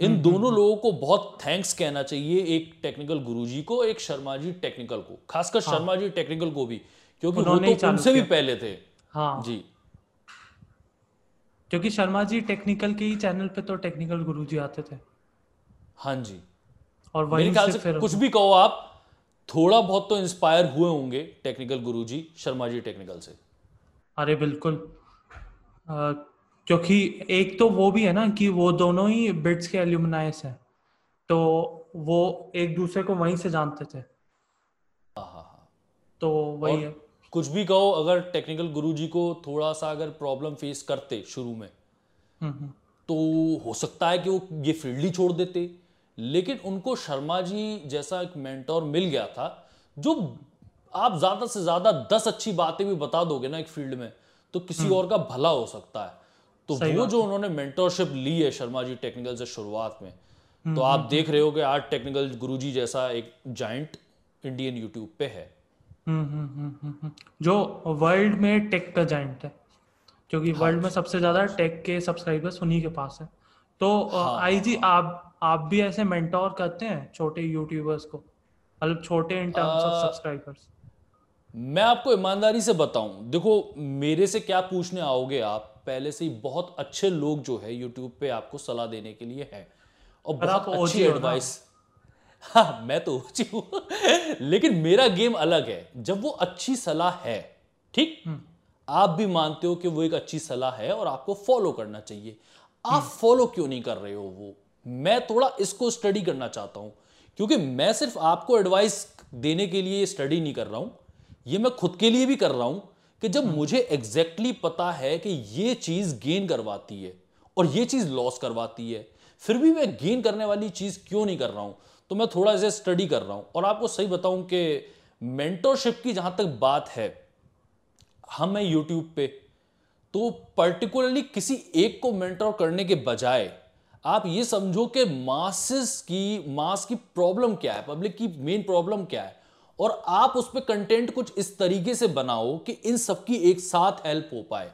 इन दोनों लोगों को बहुत थैंक्स कहना चाहिए एक टेक्निकल गुरुजी को एक शर्मा जी टेक्निकल को। खासकर हाँ। शर्मा जी टेक्निकल को भी क्योंकि वो तो उनसे भी पहले थे। हाँ। जी। क्योंकि शर्मा जी टेक्निकल के ही चैनल पे तो टेक्निकल गुरुजी आते थे। हाँ जी। और वहीं ख्याल से से फिर कुछ भी कहो आप थोड़ा बहुत तो इंस्पायर हुए होंगे टेक्निकल गुरुजी शर्मा जी टेक्निकल से। अरे बिल्कुल। अ, क्योंकि एक तो वो भी है ना कि वो दोनों ही बिट्स के एल्यूमनाइस हैं। तो वो एक दूसरे को वहीं से जानते थे। हाँ हाँ हाँ। तो वही है। कुछ भी कहो अगर टेक्निकल गुरुजी को थोड़ा सा अगर प्रॉब्लम फेस करते शुरू में हम्म, हम्म, तो हो सकता है कि वो ये फ़ील्ड ही छोड़ देते। लेकिन उनको शर्मा जी जैसा एक मेंटोर मिल गया था जो आप ज़्यादा से ज़्यादा दस अच्छी बातें भी बता दोगे ना एक फ़ील्ड में तो किसी और का भला हो सकता है। तो वो जो उन्होंने मेंटोरशिप ली है शर्मा जी टेक्निकल से शुरुआत में तो आप देख रहे हो कि आज टेक्निकल गुरुजी जैसा एक जाइंट इंडियन यूट्यूब पे है। हम्म, हम्म, हम्म, हम्म, हम्म। जो वर्ल्ड में टेक का जाइंट है क्योंकि वर्ल्ड में सबसे ज़्यादा टेक के सब्सक्राइबर्स उन्हीं के पास है। तो हाँ, आई जी आप आप भी ऐसे मेंटोर करते हैं छोटे यूट्यूबर्स को? मतलब छोटे इन टर्म्स ऑफ़ सब्सक्राइबर्स मैं आपको ईमानदारी से बताऊँ देखो मेरे से क्या पूछने आओगे आप? पहले से ही बहुत अच्छे लोग जो है यूट्यूब पे आपको सलाह देने के लिए हैं। और बहुत अच्छी एडवाइस हाँ मैं तो ओजी हूँ। लेकिन मेरा गेम अलग है। जब वो अच्छी सलाह है ठीक? आप भी मानते हो कि वो एक अच्छी सलाह है और आपको फॉलो करना चाहिए। आप फॉलो क्यों नहीं कर रहे हो वो? मैं थोड़ा इसको स्टडी करना चाहता हूँ। क्योंकि मैं सिर्फ़ आपको एडवाइस देने के लिए स्टडी नहीं कर रहा हूँ। ये मैं खुद के लिए भी कर रहा हूँ कि जब मुझे एग्जैक्टली exactly पता है कि ये चीज़ गेन करवाती है और ये चीज़ लॉस करवाती है फिर भी मैं गेन करने वाली चीज़ क्यों नहीं कर रहा हूँ? तो मैं थोड़ा इसे स्टडी कर रहा हूँ। और आपको सही बताऊँ कि मेंटरशिप की जहाँ तक बात है हम हैं यूट्यूब पे तो पर्टिकुलरली किसी एक को मेंटर करने के बजाय आप ये समझो कि मासेस की मास की प्रॉब्लम क्या है? पब्लिक की मेन प्रॉब्लम क्या है? और आप उस पर कंटेंट कुछ इस तरीके से बनाओ कि इन सबकी एक साथ हेल्प हो पाए।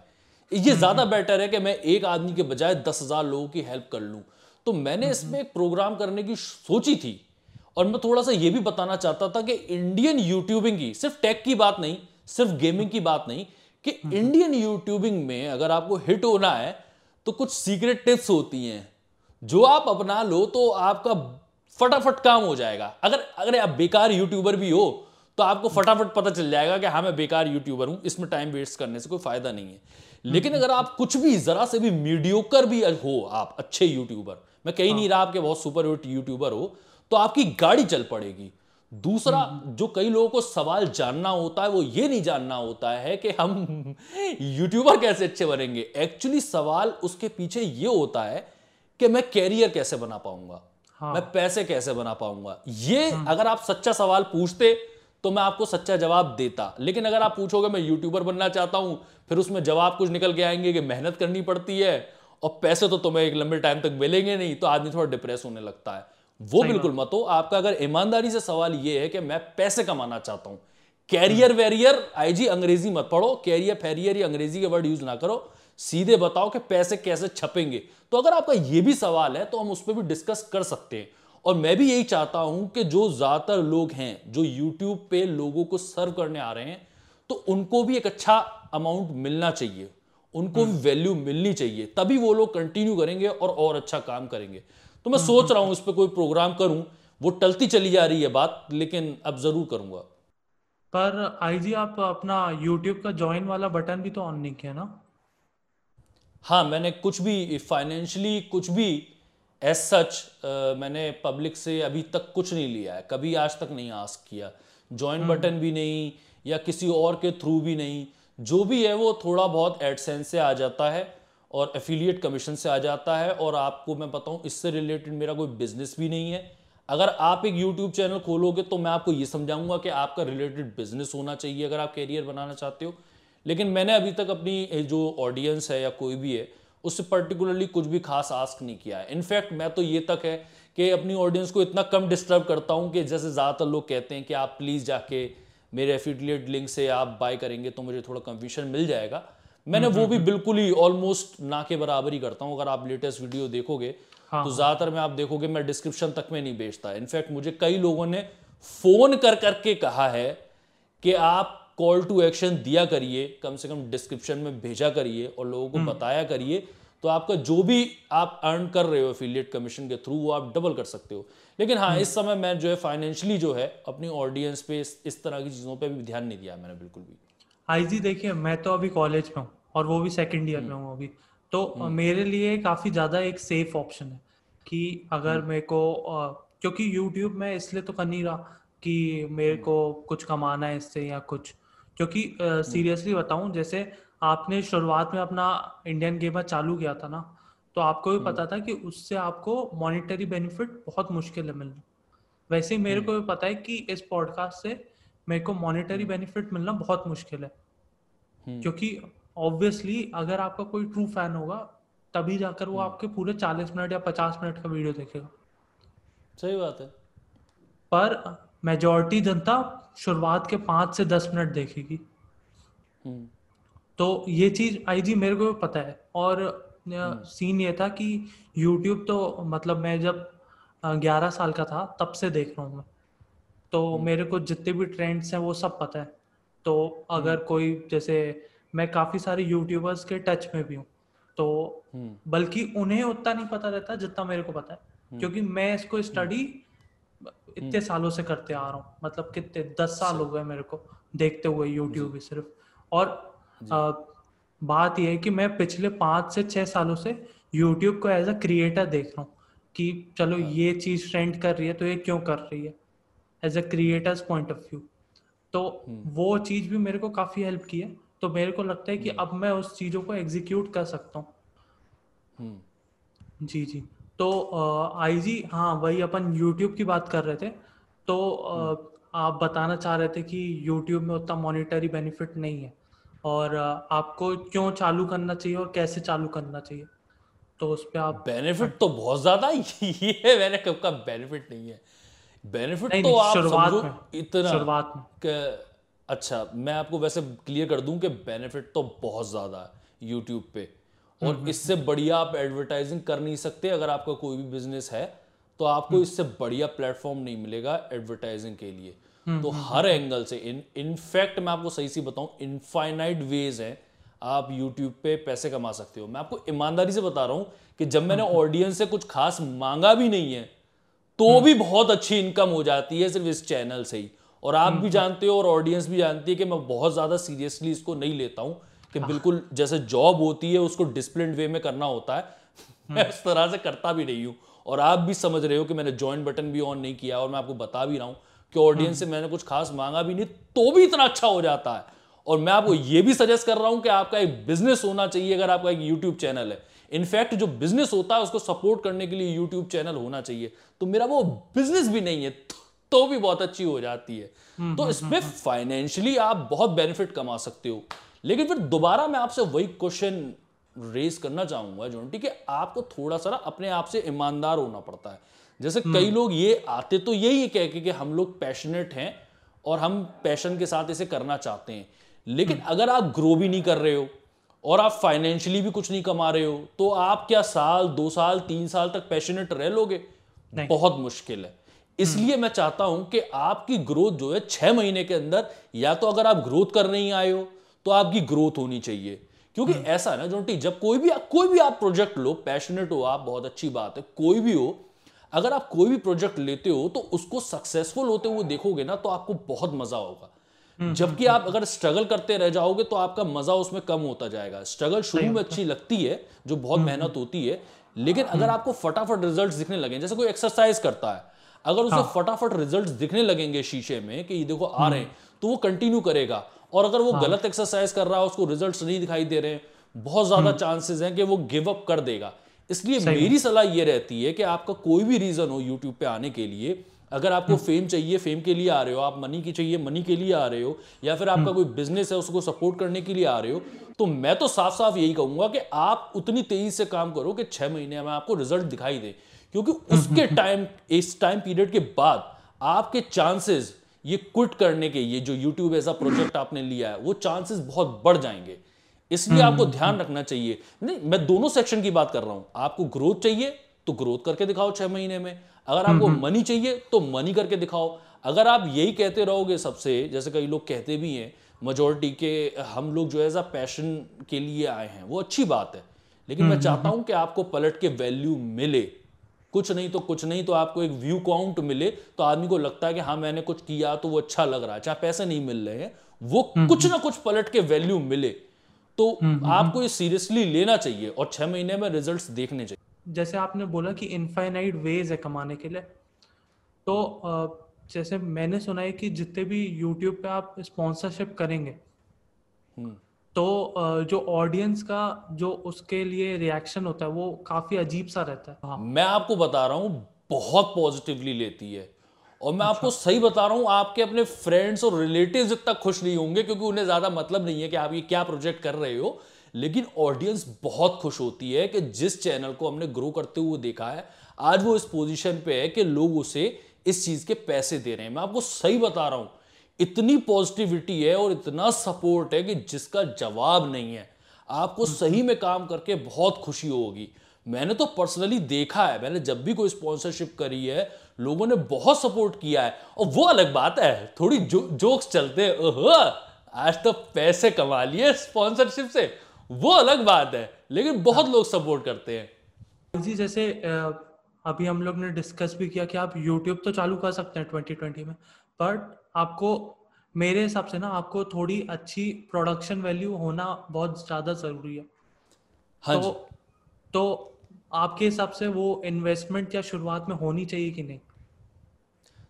ये ज़्यादा बेटर है कि मैं एक आदमी के बजाय दस हज़ार लोगों की हेल्प कर लूँ। तो मैंने इसमें एक प्रोग्राम करने की सोची थी और मैं थोड़ा सा ये भी बताना चाहता था कि इंडियन यूट्यूबिंग की सिर्फ़ टेक की बात नहीं सिर्फ़ गेमिंग की बात नहीं कि इंडियन यूट्यूबिंग में अगर आपको हिट होना है तो कुछ सीक्रेट टिप्स होती हैं। जो आप अपना लो तो आपका फटाफट काम हो जाएगा। अगर अगर आप बेकार यूट्यूबर भी हो तो आपको फटाफट पता चल जाएगा कि हाँ मैं बेकार यूट्यूबर हूँ इसमें टाइम वेस्ट करने से कोई फ़ायदा नहीं है। लेकिन अगर आप कुछ भी जरा से भी मीडियोकर भी हो आप अच्छे यूट्यूबर मैं कहीं नहीं रहा आपके बहुत सुपर यूट्यूबर हो तो आपकी गाड़ी चल पड़ेगी। दूसरा जो कई लोगों को सवाल जानना होता है वो ये नहीं जानना होता है कि हम यूट्यूबर कैसे अच्छे बनेंगे। एक्चुअली सवाल उसके पीछे ये होता है कि मैं कैरियर कैसे बना पाऊँगा? हाँ। मैं पैसे कैसे बना पाऊँगा? ये हाँ। अगर आप सच्चा सवाल पूछते तो मैं आपको सच्चा जवाब देता। लेकिन अगर आप पूछोगे मैं यूट्यूबर बनना चाहता हूँ फिर उसमें जवाब कुछ निकल के आएँगे कि मेहनत करनी पड़ती है और पैसे तो तुम्हें एक लंबे टाइम तक मिलेंगे नहीं तो आदमी थोड़ा डिप्रेस होने लगता है। वो बिल्कुल मत हो। आपका अगर ईमानदारी से सवाल ये है कि मैं पैसे कमाना चाहता हूँ कैरियर वेरियर आईजी अंग्रेज़ी मत पढ़ो कैरियर फेरियर या अंग्रेज़ी के वर्ड यूज़ ना करो सीधे बताओ कि पैसे कैसे छपेंगे। तो अगर आपका यह भी सवाल है तो हम उस पर भी डिस्कस कर सकते हैं। और मैं भी यही चाहता हूँ कि जो ज़्यादातर लोग हैं जो यूट्यूब पे लोगों को सर्व करने आ रहे हैं तो उनको भी एक अच्छा अमाउंट मिलना चाहिए। उनको भी वैल्यू हम्म। मिलनी चाहिए। तभी वो लोग कंटिन्यू करेंगे और और अच्छा काम करेंगे। तो मैं सोच रहा हूँ इस पर कोई प्रोग्राम करूँ वो टलती चली जा रही है बात लेकिन अब ज़रूर करूँगा। पर आई जी आप अपना यूट्यूब का ज्वाइन वाला बटन भी तो ऑन नहीं किया ना? हाँ मैंने कुछ भी फाइनेंशियली कुछ भी एज सच मैंने पब्लिक से अभी तक कुछ नहीं लिया है। कभी आज तक नहीं आस्क किया। Join button hmm. भी नहीं या किसी और के थ्रू भी नहीं। जो भी है वो थोड़ा बहुत एडसेंस से आ जाता है और एफिलिएट कमीशन से आ जाता है। और आपको मैं बताऊँ इससे रिलेटेड मेरा कोई बिज़नेस भी नहीं है। अगर आप एक यूट्यूब चैनल खोलोगे तो मैं आपको ये समझाऊँगा कि आपका रिलेटेड बिज़नेस होना चाहिए अगर आप कैरियर बनाना चाहते हो। लेकिन मैंने अभी तक अपनी जो ऑडियंस है या कोई भी है उससे पर्टिकुलरली कुछ भी खास आस्क नहीं किया है। इनफैक्ट मैं तो ये तक है कि अपनी ऑडियंस को इतना कम डिस्टर्ब करता हूँ कि जैसे ज़्यादातर लोग कहते हैं कि आप प्लीज़ जाके मेरे एफिलिएट लिंक से आप बाय करेंगे तो मुझे थोड़ा कन्फ्यूशन मिल जाएगा। मैंने वो भी बिल्कुल ही ऑलमोस्ट ना के बराबर ही करता हूँ। अगर आप लेटेस्ट वीडियो देखोगे हाँ, तो हाँ। ज़्यादातर में आप देखोगे मैं डिस्क्रिप्शन तक में नहीं बेचता इनफैक्ट मुझे कई लोगों ने फ़ोन कर करके कहा है कि आप कॉल टू एक्शन दिया करिए कम से कम डिस्क्रिप्शन में भेजा करिए और लोगों को हम्म। बताया करिए तो आपका जो भी आप अर्न कर रहे हो एफिलिएट कमीशन के थ्रू वो आप डबल कर सकते हो लेकिन हाँ हम्म। इस समय मैं जो है फाइनेंशियली जो है अपनी ऑडियंस पे इस, इस तरह की चीज़ों पे भी ध्यान नहीं दिया मैंने बिल्कुल भी आई जी देखिए मैं तो अभी कॉलेज में हूँ और वो भी सेकेंड ईयर में हूँ अभी तो हम्म। मेरे लिए काफ़ी ज़्यादा एक सेफ़ ऑप्शन है कि अगर हम्म। मेरे को क्योंकि यूट्यूब में इसलिए तो कर नहीं रहा कि मेरे को कुछ कमाना है इससे या कुछ। क्योंकि सीरियसली बताऊँ जैसे आपने शुरुआत में अपना इंडियन गेमर चालू किया था ना तो आपको भी पता था कि उससे आपको मॉनिटरी बेनिफिट बहुत मुश्किल है मिलना। वैसे ही मेरे को भी पता है कि इस पॉडकास्ट से मेरे को मॉनिटरी बेनिफिट मिलना बहुत मुश्किल है। क्योंकि ऑब्वियसली अगर आपका कोई ट्रू फ़ैन होगा तभी जाकर वो आपके पूरे चालीस मिनट या पचास मिनट का वीडियो देखेगा। सही बात है। पर मेजोरिटी जनता शुरुआत के पाँच से दस मिनट देखेगी। हम्म। तो ये चीज़ आई जी मेरे को भी पता है। और सीन हम्म। ये था कि यूट्यूब तो मतलब मैं जब ग्यारह साल का था तब से देख रहा हूँ मैं। तो हम्म। मेरे को जितने भी ट्रेंड्स हैं वो सब पता है। तो अगर कोई जैसे मैं काफ़ी सारे यूट्यूबर्स के टच में भी हूँ। तो हम्म। बल्कि उन्हें उतना नहीं पता रहता जितना मेरे को पता है। हम्म। क्योंकि मैं इसको स्टडी हम्म। इतने सालों से करते आ रहा हूँ। मतलब कितने दस साल हो गए मेरे को देखते हुए यूट्यूब भी सिर्फ़। और आ, बात यह है कि मैं पिछले पाँच से छह सालों से यूट्यूब को एज अ क्रिएटर देख रहा हूँ कि चलो हाँ। ये चीज़ ट्रेंड कर रही है तो ये क्यों कर रही है? As a creators point of view तो वो चीज़ भी मेरे को काफ़ी हेल्प की है। तो मेरे को लगता है कि अब मैं उस चीज़ों को एग्जीक्यूट कर सकता हूँ। हम्म। जी जी। तो आई जी हाँ वही अपन यूट्यूब की बात कर रहे थे। तो हम्म। आप बताना चाह रहे थे कि यूट्यूब में उतना मॉनिटरी बेनिफिट नहीं है। और आपको क्यों चालू करना चाहिए और कैसे चालू करना चाहिए? तो उस पर आप बेनिफिट तो बहुत ज़्यादा ये मैंने कब का बेनिफिट नहीं है। बेनिफिट तो आप शुरुआत में इतना शुरुआत में। अच्छा मैं आपको वैसे क्लियर कर दूँ कि बेनिफिट तो बहुत ज़्यादा है यूट्यूब पे। और हम्म, इससे हम्म। बढ़िया आप एडवर्टाइजिंग कर नहीं सकते अगर आपका कोई भी बिज़नेस है तो आपको हम्म। इससे बढ़िया प्लेटफॉर्म नहीं मिलेगा एडवर्टाइजिंग के लिए। तो हर एंगल से इन इनफैक्ट मैं आपको सही सी बताऊँ इनफाइनाइट वेज है आप यूट्यूब पे पैसे कमा सकते हो। मैं आपको ईमानदारी से बता रहा हूँ कि जब मैंने ऑडियंस से कुछ खास मांगा भी नहीं है तो भी बहुत अच्छी इनकम हो जाती है सिर्फ़ इस चैनल से ही। और आप भी जानते हो और ऑडियंस भी जानती है कि मैं बहुत ज़्यादा सीरियसली इसको नहीं लेता हूँ कि बिल्कुल जैसे जॉब होती है उसको डिसिप्लिन वे में करना होता है। मैं उस तरह से करता भी नहीं हूँ। और आप भी समझ रहे हो कि मैंने ज्वाइन बटन भी ऑन नहीं किया और मैं आपको बता भी रहा हूँ कि ऑडियंस से मैंने कुछ खास मांगा भी नहीं तो भी इतना अच्छा हो जाता है। और मैं आपको ये भी सजेस्ट कर रहा हूँ कि आपका एक बिज़नेस होना चाहिए अगर आपका एक यूट्यूब चैनल है। इनफैक्ट जो बिज़नेस होता है उसको सपोर्ट करने के लिए यूट्यूब चैनल होना चाहिए। तो मेरा वो बिज़नेस भी नहीं है तो भी बहुत अच्छी हो जाती है। हम्म, तो हम्म, इसमें फाइनेंशियली हम्म, आप बहुत बेनिफिट कमा सकते हो। लेकिन फिर दोबारा मैं आपसे वही क्वेश्चन रेज करना चाहूँगा जोंटी कि आपको थोड़ा सा अपने आप से ईमानदार होना पड़ता है। जैसे कई लोग ये आते तो यही कह के कि हम लोग पैशनेट हैं और हम पैशन के साथ इसे करना चाहते हैं। लेकिन अगर आप ग्रो भी नहीं कर रहे हो और आप फाइनेंशियली भी कुछ नहीं कमा रहे हो तो आप क्या साल दो साल तीन साल तक पैशनेट रह लोगे? बहुत मुश्किल है। इसलिए मैं चाहता हूँ कि आपकी ग्रोथ जो है छह महीने के अंदर या तो अगर आप ग्रोथ कर नहीं आए हो तो आपकी ग्रोथ होनी चाहिए। क्योंकि हम्म। ऐसा है ना जोंटी जब कोई भी कोई भी आप प्रोजेक्ट लो पैशनेट हो आप बहुत अच्छी बात है कोई भी हो अगर आप कोई भी प्रोजेक्ट लेते हो तो उसको सक्सेसफुल होते हुए देखोगे ना तो आपको बहुत मज़ा होगा। हम्म, जबकि हम्म, आप अगर स्ट्रगल करते रह जाओगे तो आपका मज़ा उसमें कम होता जाएगा। स्ट्रगल शुरू में अच्छी लगती है जो बहुत मेहनत होती है लेकिन अगर आपको फटाफट रिज़ल्ट दिखने लगे जैसे कोई एक्सरसाइज करता है अगर उसे हाँ। फटाफट रिज़ल्ट दिखने लगेंगे शीशे में कि ये देखो आ रहे हैं तो वो कंटिन्यू करेगा और अगर वो हाँ। गलत एक्सरसाइज कर रहा है उसको रिज़ल्ट नहीं दिखाई दे रहे हैं बहुत ज़्यादा चांसेस हम्म। हैं कि वो गिव अप कर देगा इसलिए मेरी सलाह ये रहती है कि आपका कोई भी रीजन हो यूट्यूब पे आने के लिए अगर आपको फेम हम्म। चाहिए फेम के लिए आ रहे हो आप मनी की चाहिए मनी के लिए आ रहे हो या फिर आपका हम्म। कोई बिज़नेस है उसको सपोर्ट करने के लिए आ रहे हो तो मैं तो साफ़ साफ़ यही कहूँगा कि आप उतनी तेज़ी से काम करो कि छह महीने में आपको रिज़ल्ट दिखाई दे क्योंकि उसके टाइम इस टाइम पीरियड के बाद आपके चांसेस ये क्विट करने के ये जो यूट्यूब ऐसा प्रोजेक्ट आपने लिया है वो चांसेस बहुत बढ़ जाएँगे। इसलिए आपको हम्म, ध्यान हम्म। रखना चाहिए। नहीं मैं दोनों सेक्शन की बात कर रहा हूँ। आपको ग्रोथ चाहिए तो ग्रोथ करके दिखाओ छह महीने में। अगर आपको मनी हम्म, चाहिए तो मनी करके दिखाओ। अगर आप यही कहते रहोगे सबसे जैसे कई लोग कहते भी हैं मेजोरिटी के हम लोग जो है पैशन के लिए आए हैं वो अच्छी बात है। लेकिन मैं चाहता हूँ कि आपको पलट के वैल्यू मिले। कुछ नहीं तो कुछ नहीं तो आपको एक व्यू काउंट मिले तो आदमी को लगता है कि हाँ मैंने कुछ किया तो वो अच्छा लग रहा है चाहे पैसे नहीं मिल रहे हैं वो कुछ ना कुछ पलट के वैल्यू मिले। तो हम्म, हम्म, आपको ये सीरियसली लेना चाहिए और छह महीने में रिज़ल्ट देखने चाहिए। जैसे आपने बोला कि इनफाइनाइट वेज है कमाने के लिए तो जैसे मैंने सुना है कि जितने भी यूट्यूब पे आप स्पॉन्सरशिप करेंगे हम्म। तो जो ऑडियंस का जो उसके लिए रिएक्शन होता है वो काफ़ी अजीब सा रहता है। हाँ। मैं आपको बता रहा हूँ बहुत पॉजिटिवली लेती है। और मैं आपको अच्छा। सही बता रहा हूँ आपके अपने फ्रेंड्स और रिलेटिव इतना खुश नहीं होंगे क्योंकि उन्हें ज़्यादा मतलब नहीं है कि आप ये क्या प्रोजेक्ट कर रहे हो। लेकिन ऑडियंस बहुत खुश होती है कि जिस चैनल को हमने ग्रो करते हुए देखा है आज वो इस पोजीशन पे है कि लोग उसे इस चीज़ के पैसे दे रहे हैं। मैं आपको सही बता रहा हूँ इतनी पॉजिटिविटी है और इतना सपोर्ट है कि जिसका जवाब नहीं है आपको हम्म, सही। में काम करके बहुत खुशी होगी मैंने तो पर्सनली देखा है मैंने जब भी कोई स्पॉन्सरशिप करी है लोगों ने बहुत सपोर्ट किया है और वो अलग बात है थोड़ी जो, जोक्स चलते हैं आज तो पैसे कमा लिए स्पॉन्सरशिप से वो अलग बात है लेकिन बहुत हाँ। लोग सपोर्ट करते हैं जी जैसे अभी हम लोग ने डिस्कस भी किया कि आप यूट्यूब तो चालू कर सकते हैं 2020 में बट आपको मेरे हिसाब से ना आपको थोड़ी अच्छी प्रोडक्शन वैल्यू होना बहुत ज़्यादा ज़रूरी है। हाँ तो, तो आपके हिसाब से वो इन्वेस्टमेंट या शुरुआत में होनी चाहिए कि नहीं?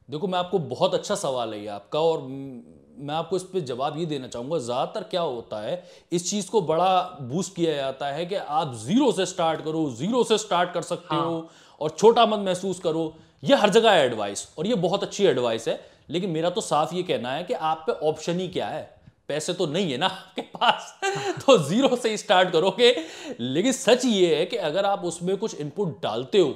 देखो मैं आपको बहुत अच्छा सवाल है ये आपका और मैं आपको इस पर जवाब ये देना चाहूँगा ज़्यादातर क्या होता है इस चीज़ को बड़ा बूस्ट किया जाता है कि आप ज़ीरो से स्टार्ट करो ज़ीरो से स्टार्ट कर सकते हाँ। हो और छोटा मत महसूस करो। ये हर जगह एडवाइस और ये बहुत अच्छी एडवाइस है। लेकिन मेरा तो साफ़ ये कहना है कि आप पे ऑप्शन ही क्या है? पैसे तो नहीं है ना आपके पास। तो ज़ीरो से स्टार्ट करोगे। लेकिन सच ये है कि अगर आप उसमें कुछ इनपुट डालते हो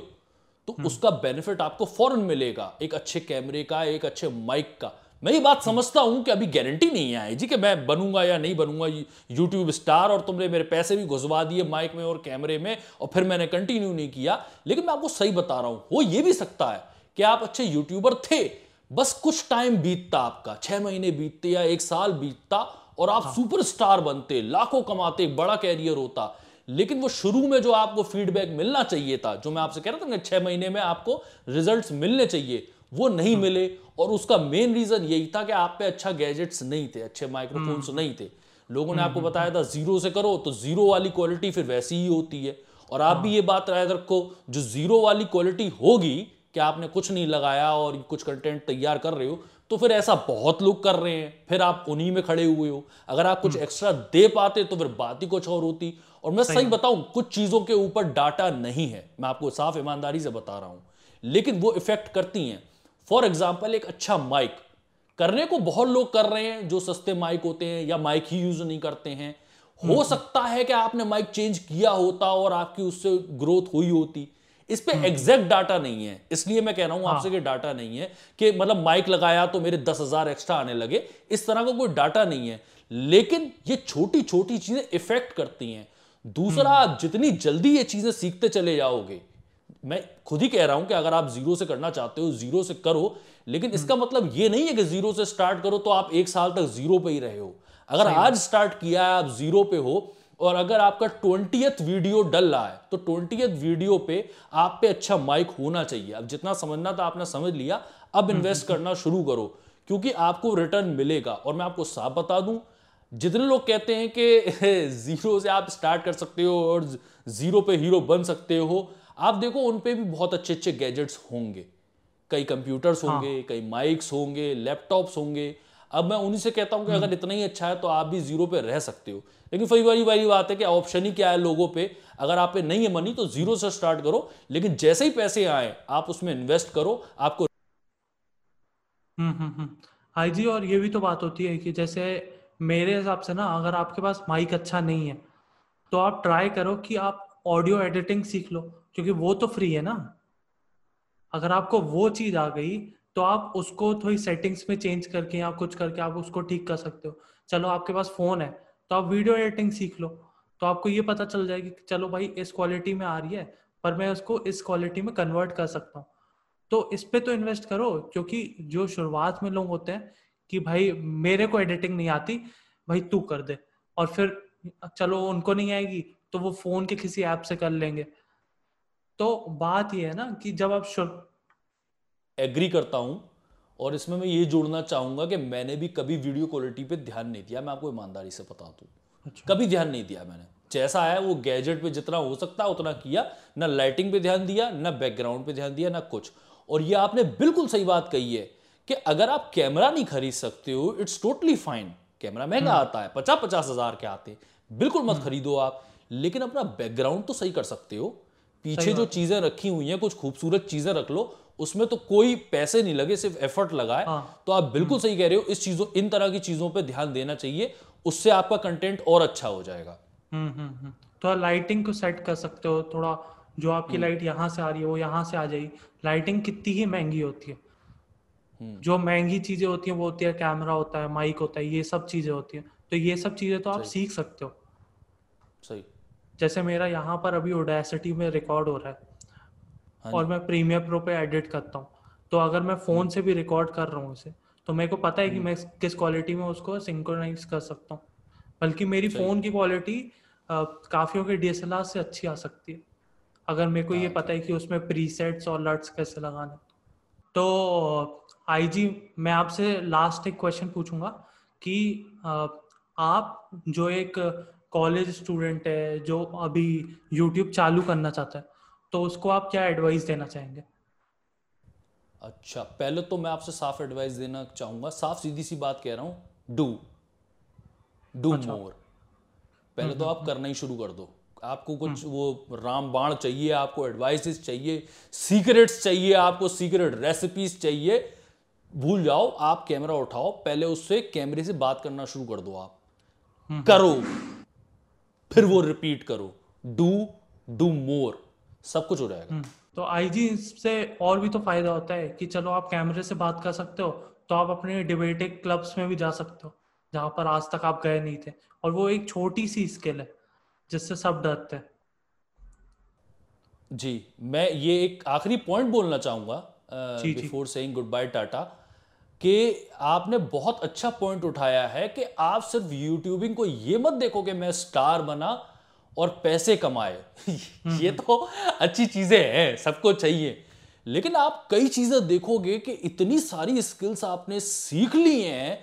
तो हम्म। उसका बेनिफिट आपको फ़ौरन मिलेगा। एक अच्छे कैमरे का एक अच्छे माइक का। मैं ये बात। समझता हूँ कि अभी गारंटी नहीं है जी कि मैं बनूँगा या नहीं बनूँगा। यूट्यूब स्टार और तुमने मेरे पैसे भी घुसवा दिए माइक में और कैमरे में और फिर मैंने कंटिन्यू नहीं किया। लेकिन मैं आपको सही बता रहा हूँ हो ये भी सकता है कि आप अच्छे यूट्यूबर थे बस कुछ टाइम बीतता आपका। छह महीने बीतते या एक साल बीतता और आप हाँ। सुपरस्टार बनते लाखों कमाते बड़ा कैरियर होता। लेकिन वो शुरू में जो आपको फीडबैक मिलना चाहिए था जो मैं आपसे कह रहा था छह महीने में आपको रिजल्ट्स मिलने चाहिए वो नहीं मिले। और उसका मेन रीजन यही था कि आप पे अच्छा गैजेट्स नहीं थे अच्छे माइक्रोफोन्स नहीं थे। लोगों ने आपको बताया था ज़ीरो से करो तो ज़ीरो वाली क्वालिटी फिर वैसी ही होती है। और आप भी ये बात याद रखो जो ज़ीरो वाली क्वालिटी होगी कि आपने कुछ नहीं लगाया और कुछ कंटेंट तैयार कर रहे हो तो फिर ऐसा बहुत लोग कर रहे हैं। फिर आप उन्हीं में खड़े हुए हो। अगर आप कुछ एक्स्ट्रा दे पाते तो फिर बात ही कुछ और होती। और मैं सही बताऊँ कुछ चीज़ों के ऊपर डाटा नहीं है। मैं आपको साफ़ ईमानदारी से बता रहा हूँ। लेकिन वो इफ़ेक्ट करती हैं। फॉर एग्ज़ाम्पल एक अच्छा माइक करने को बहुत लोग कर रहे हैं जो सस्ते माइक होते हैं या माइक ही यूज़ नहीं करते हैं। हो हम्म। सकता है कि आपने माइक चेंज किया होता और आपकी उससे ग्रोथ हुई होती। इस पे एग्जैक्ट हम्म। डाटा नहीं है। इसलिए मैं कह रहा हूँ आपसे हाँ। कि डाटा नहीं है कि मतलब माइक लगाया तो मेरे दस हज़ार एक्स्ट्रा आने लगे। इस तरह का कोई डाटा नहीं है। लेकिन ये छोटी छोटी चीज़ें इफ़ेक्ट करती हैं। दूसरा हम्म। आप जितनी जल्दी ये चीज़ें सीखते चले जाओगे मैं खुद ही कह रहा हूँ कि अगर आप ज़ीरो से करना चाहते हो ज़ीरो से करो लेकिन इसका मतलब ये नहीं है कि ज़ीरो से स्टार्ट करो तो आप एक साल तक ज़ीरो पे ही रहे हो। अगर आज स्टार्ट किया है आप ज़ीरो पे हो और अगर आपका ट्वेंटियथ वीडियो डल रहा है तो ट्वेंटियथ वीडियो पे आप पे अच्छा माइक होना चाहिए अब जितना समझना था आपने समझ लिया अब इन्वेस्ट हम्म, हम्म। करना शुरू करो क्योंकि आपको रिटर्न मिलेगा और मैं आपको साफ़ बता दूँ जितने लोग कहते हैं कि ज़ीरो से आप स्टार्ट कर सकते हो और ज़ीरो पे हीरो बन सकते हो आप देखो उन पे भी बहुत अच्छे अच्छे गैजेट्स होंगे कई कंप्यूटर्स हाँ। होंगे हाँ। कई माइक्स होंगे लैपटॉप्स होंगे अब मैं उन्हीं से कहता हूँ कि अगर हम्म। इतना ही अच्छा है तो आप भी ज़ीरो पे रह सकते हो लेकिन फिर वही वही बात है कि ऑप्शन ही क्या है लोगों पे। अगर आप पे नहीं है मनी तो ज़ीरो से स्टार्ट करो। लेकिन जैसे ही पैसे आए, आप उसमें इन्वेस्ट करो, आपको हम्म हम्म हम्म। हाँ जी, और ये भी तो बात होती है कि जैसे मेरे हिसाब से ना, अगर आपके पास माइक अच्छा नहीं है तो आप ट्राई करो कि आप ऑडियो एडिटिंग सीख लो, क्योंकि वो तो फ्री है ना। अगर आपको वो चीज़ आ गई तो आप उसको थोड़ी सेटिंग्स में चेंज करके या कुछ करके आप उसको ठीक कर सकते हो। चलो, आपके पास फ़ोन है तो आप वीडियो एडिटिंग सीख लो। तो आपको ये पता चल जाएगी कि चलो भाई, इस क्वालिटी में आ रही है, पर मैं उसको इस क्वालिटी में कन्वर्ट कर सकता हूँ। तो इस पर तो इन्वेस्ट करो, क्योंकि जो शुरुआत में लोग होते हैं कि भाई, मेरे को एडिटिंग नहीं आती, भाई तू कर दे। और फिर चलो, उनको नहीं आएगी तो वो फ़ोन के किसी ऐप से कर लेंगे। तो बात ये है ना कि जब आप एग्री करता हूँ और इसमें मैं ये जोड़ना चाहूँगा कि मैंने भी कभी वीडियो क्वालिटी पे ध्यान नहीं दिया। मैं आपको ईमानदारी से बता दूँ। अच्छा। कभी ध्यान नहीं दिया मैंने। जैसा है वो गैजेट पे जितना हो सकता है उतना किया। ना लाइटिंग पे ध्यान दिया ना बैकग्राउंड पे ध्यान दिया ना कुछ। और ये आपने बिल्कुल सही बात कही है कि अगर आप कैमरा नहीं खरीद सकते हो इट्स टोटली फाइन कैमरा महँगा हम्म। आता है पचास पचास हज़ार के आते बिल्कुल मत हम्म। खरीदो आप। लेकिन अपना बैकग्राउंड तो सही कर सकते हो। पीछे जो चीज़ें रखी हुई हैं कुछ खूबसूरत चीज़ें रख लो उसमें तो कोई पैसे नहीं लगे सिर्फ़ एफर्ट लगाए। हाँ। तो आप बिल्कुल हम्म। सही कह रहे हो इस चीज़ों इन तरह की चीज़ों पे ध्यान देना चाहिए उससे आपका कंटेंट और अच्छा हो जाएगा। तो लाइटिंग को सेट कर सकते हो थोड़ा जो आपकी लाइट यहाँ से आ रही है वो यहाँ से आ जाएगी। लाइटिंग कितनी ही महँगी होती है। जो महँगी चीज़ें होती है वो होती है कैमरा होता है माइक होता है ये सब चीज़ें होती है। तो ये सब चीज़ें तो आप सीख सकते हो। सही। जैसे मेरा यहाँ पर अभी ओडेसिटी में रिकॉर्ड हो रहा है हाँ। और मैं प्रीमियर प्रो पे एडिट करता हूँ। तो अगर मैं फ़ोन हम्म। से भी रिकॉर्ड कर रहा हूँ उसे तो मेरे को पता है कि हम्म। मैं किस क्वालिटी में उसको सिंक्रोनाइज कर सकता हूँ। बल्कि मेरी फ़ोन की क्वालिटी काफियों के डीएसएलआर से अच्छी आ सकती है। अगर मेरे को ये हाँ, पता है कि उसमें प्रीसेट्स और लट्स कैसे लगाना तो आईजी मैं आपसे लास्ट एक क्वेश्चन पूछूँगा कि आप जो एक कॉलेज स्टूडेंट है जो अभी यूट्यूब चालू करना चाहता है तो उसको आप क्या एडवाइस देना चाहेंगे? अच्छा पहले तो मैं आपसे साफ़ एडवाइस देना चाहूँगा। साफ़ सीधी सी बात कह रहा हूँ डू डू मोर पहले हम्म, तो आप हम्म, करना ही शुरू कर दो। आपको कुछ हम्म। वो राम बाण चाहिए आपको एडवाइसेस चाहिए सीक्रेट्स चाहिए आपको सीक्रेट रेसिपीज़ चाहिए। भूल जाओ आप कैमरा उठाओ पहले उससे कैमरे से बात करना शुरू कर दो आप। करो। फिर वो रिपीट करो। डू डू मोर सब कुछ हो जाएगा। हम्म, तो आईजी से और भी तो फ़ायदा होता है कि चलो आप कैमरे से बात कर सकते हो तो आप अपने डिबेटिंग क्लब्स में भी जा सकते हो जहाँ पर आज तक आप गए नहीं थे। और वो एक छोटी सी स्किल है जिससे सब डरते हैं। जी मैं ये एक आखिरी पॉइंट बोलना चाहूँगा before saying good bye tata कि आपने बहुत अच्छा पॉइंट उठाया है कि आप सिर्फ़ यूट्यूबिंग को ये मत देखो कि मैं स्टार बना और पैसे कमाए ये तो अच्छी चीज़ें हैं सबको चाहिए लेकिन आप कई चीज़ें देखोगे कि इतनी सारी स्किल्स आपने सीख ली हैं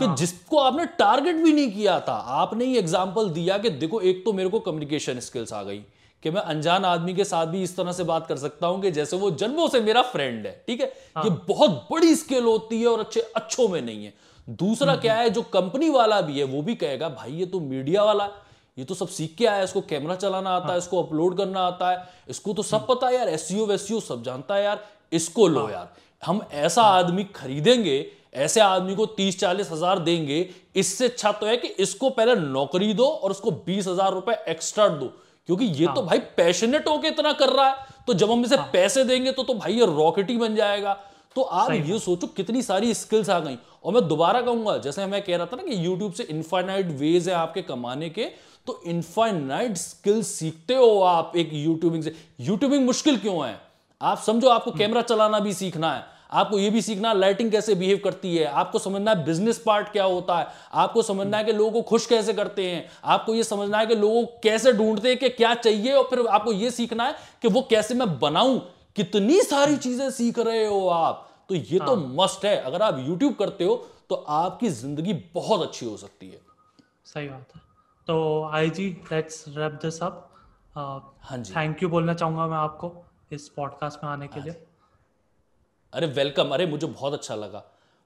कि हाँ। जिसको आपने टारगेट भी नहीं किया था आपने ही एग्ज़ाम्पल दिया कि देखो एक तो मेरे को कम्युनिकेशन स्किल्स आ गई कि मैं अनजान आदमी के साथ भी इस तरह से बात कर सकता हूँ कि जैसे वो जन्मों से मेरा फ्रेंड है ठीक है हाँ। ये बहुत बड़ी स्किल होती है और अच्छे अच्छों में नहीं है दूसरा हम्म, क्या हम्म। है जो कंपनी वाला भी है वो भी कहेगा भाई ये तो मीडिया वाला ये तो सब सीख के आया इसको कैमरा चलाना आता है हाँ। इसको अपलोड करना आता है इसको तो सब हम्म। पता है यार एस सी सब जानता है यार इसको लो हाँ। यार हम ऐसा आदमी खरीदेंगे ऐसे आदमी को तीस चालीस हज़ार देंगे इससे अच्छा तो है कि इसको पहले नौकरी दो और उसको बीस हज़ार रुपए एक्स्ट्रा दो क्योंकि ये हाँ। तो भाई पैशनेट होके इतना कर रहा है तो जब हम इसे हाँ। पैसे देंगे तो तो भाई ये रॉकेट ही बन जाएगा तो आप ये सोचो कितनी सारी स्किल्स आ गई और मैं दोबारा कहूँगा जैसे मैं कह रहा था ना कि यूट्यूब से इनफाइनाइट वेज है आपके कमाने के तो इनफाइनाइट स्किल सीखते हो आप एक यूट्यूबिंग से। यूट्यूबिंग मुश्किल क्यों है? आप समझो आपको कैमरा चलाना भी सीखना है। आपको ये भी सीखना है लाइटिंग कैसे बिहेव करती है। आपको समझना है बिज़नेस पार्ट क्या होता है। आपको समझना है कि लोगों को खुश कैसे करते हैं। आपको ये समझना है कि लोगों को कैसे ढूंढते हैं कि क्या चाहिए और फिर आपको ये सीखना है कि वो कैसे मैं बनाऊँ। कितनी सारी चीज़ें सीख रहे हो आप। तो ये तो हाँ। तो मस्ट है। अगर आप यूट्यूब करते हो तो आपकी ज़िंदगी बहुत अच्छी हो सकती है। सही बात है। तो आई जी लेट्स रैप दिस अप हाँ जी। थैंक यू बोलना चाहूँगा मैं आपको इस पॉडकास्ट में आने के हाँ लिए। अरे वेलकम अरे मुझे बहुत अच्छा लगा।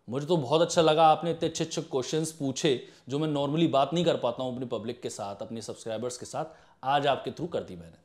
मुझे तो बहुत अच्छा लगा आपने इतने अच्छे अच्छे क्वेश्चंस पूछे जो मैं नॉर्मली बात नहीं कर पाता हूँ अपनी पब्लिक के साथ अपने सब्सक्राइबर्स के साथ। आज आपके थ्रू कर दी मैंने।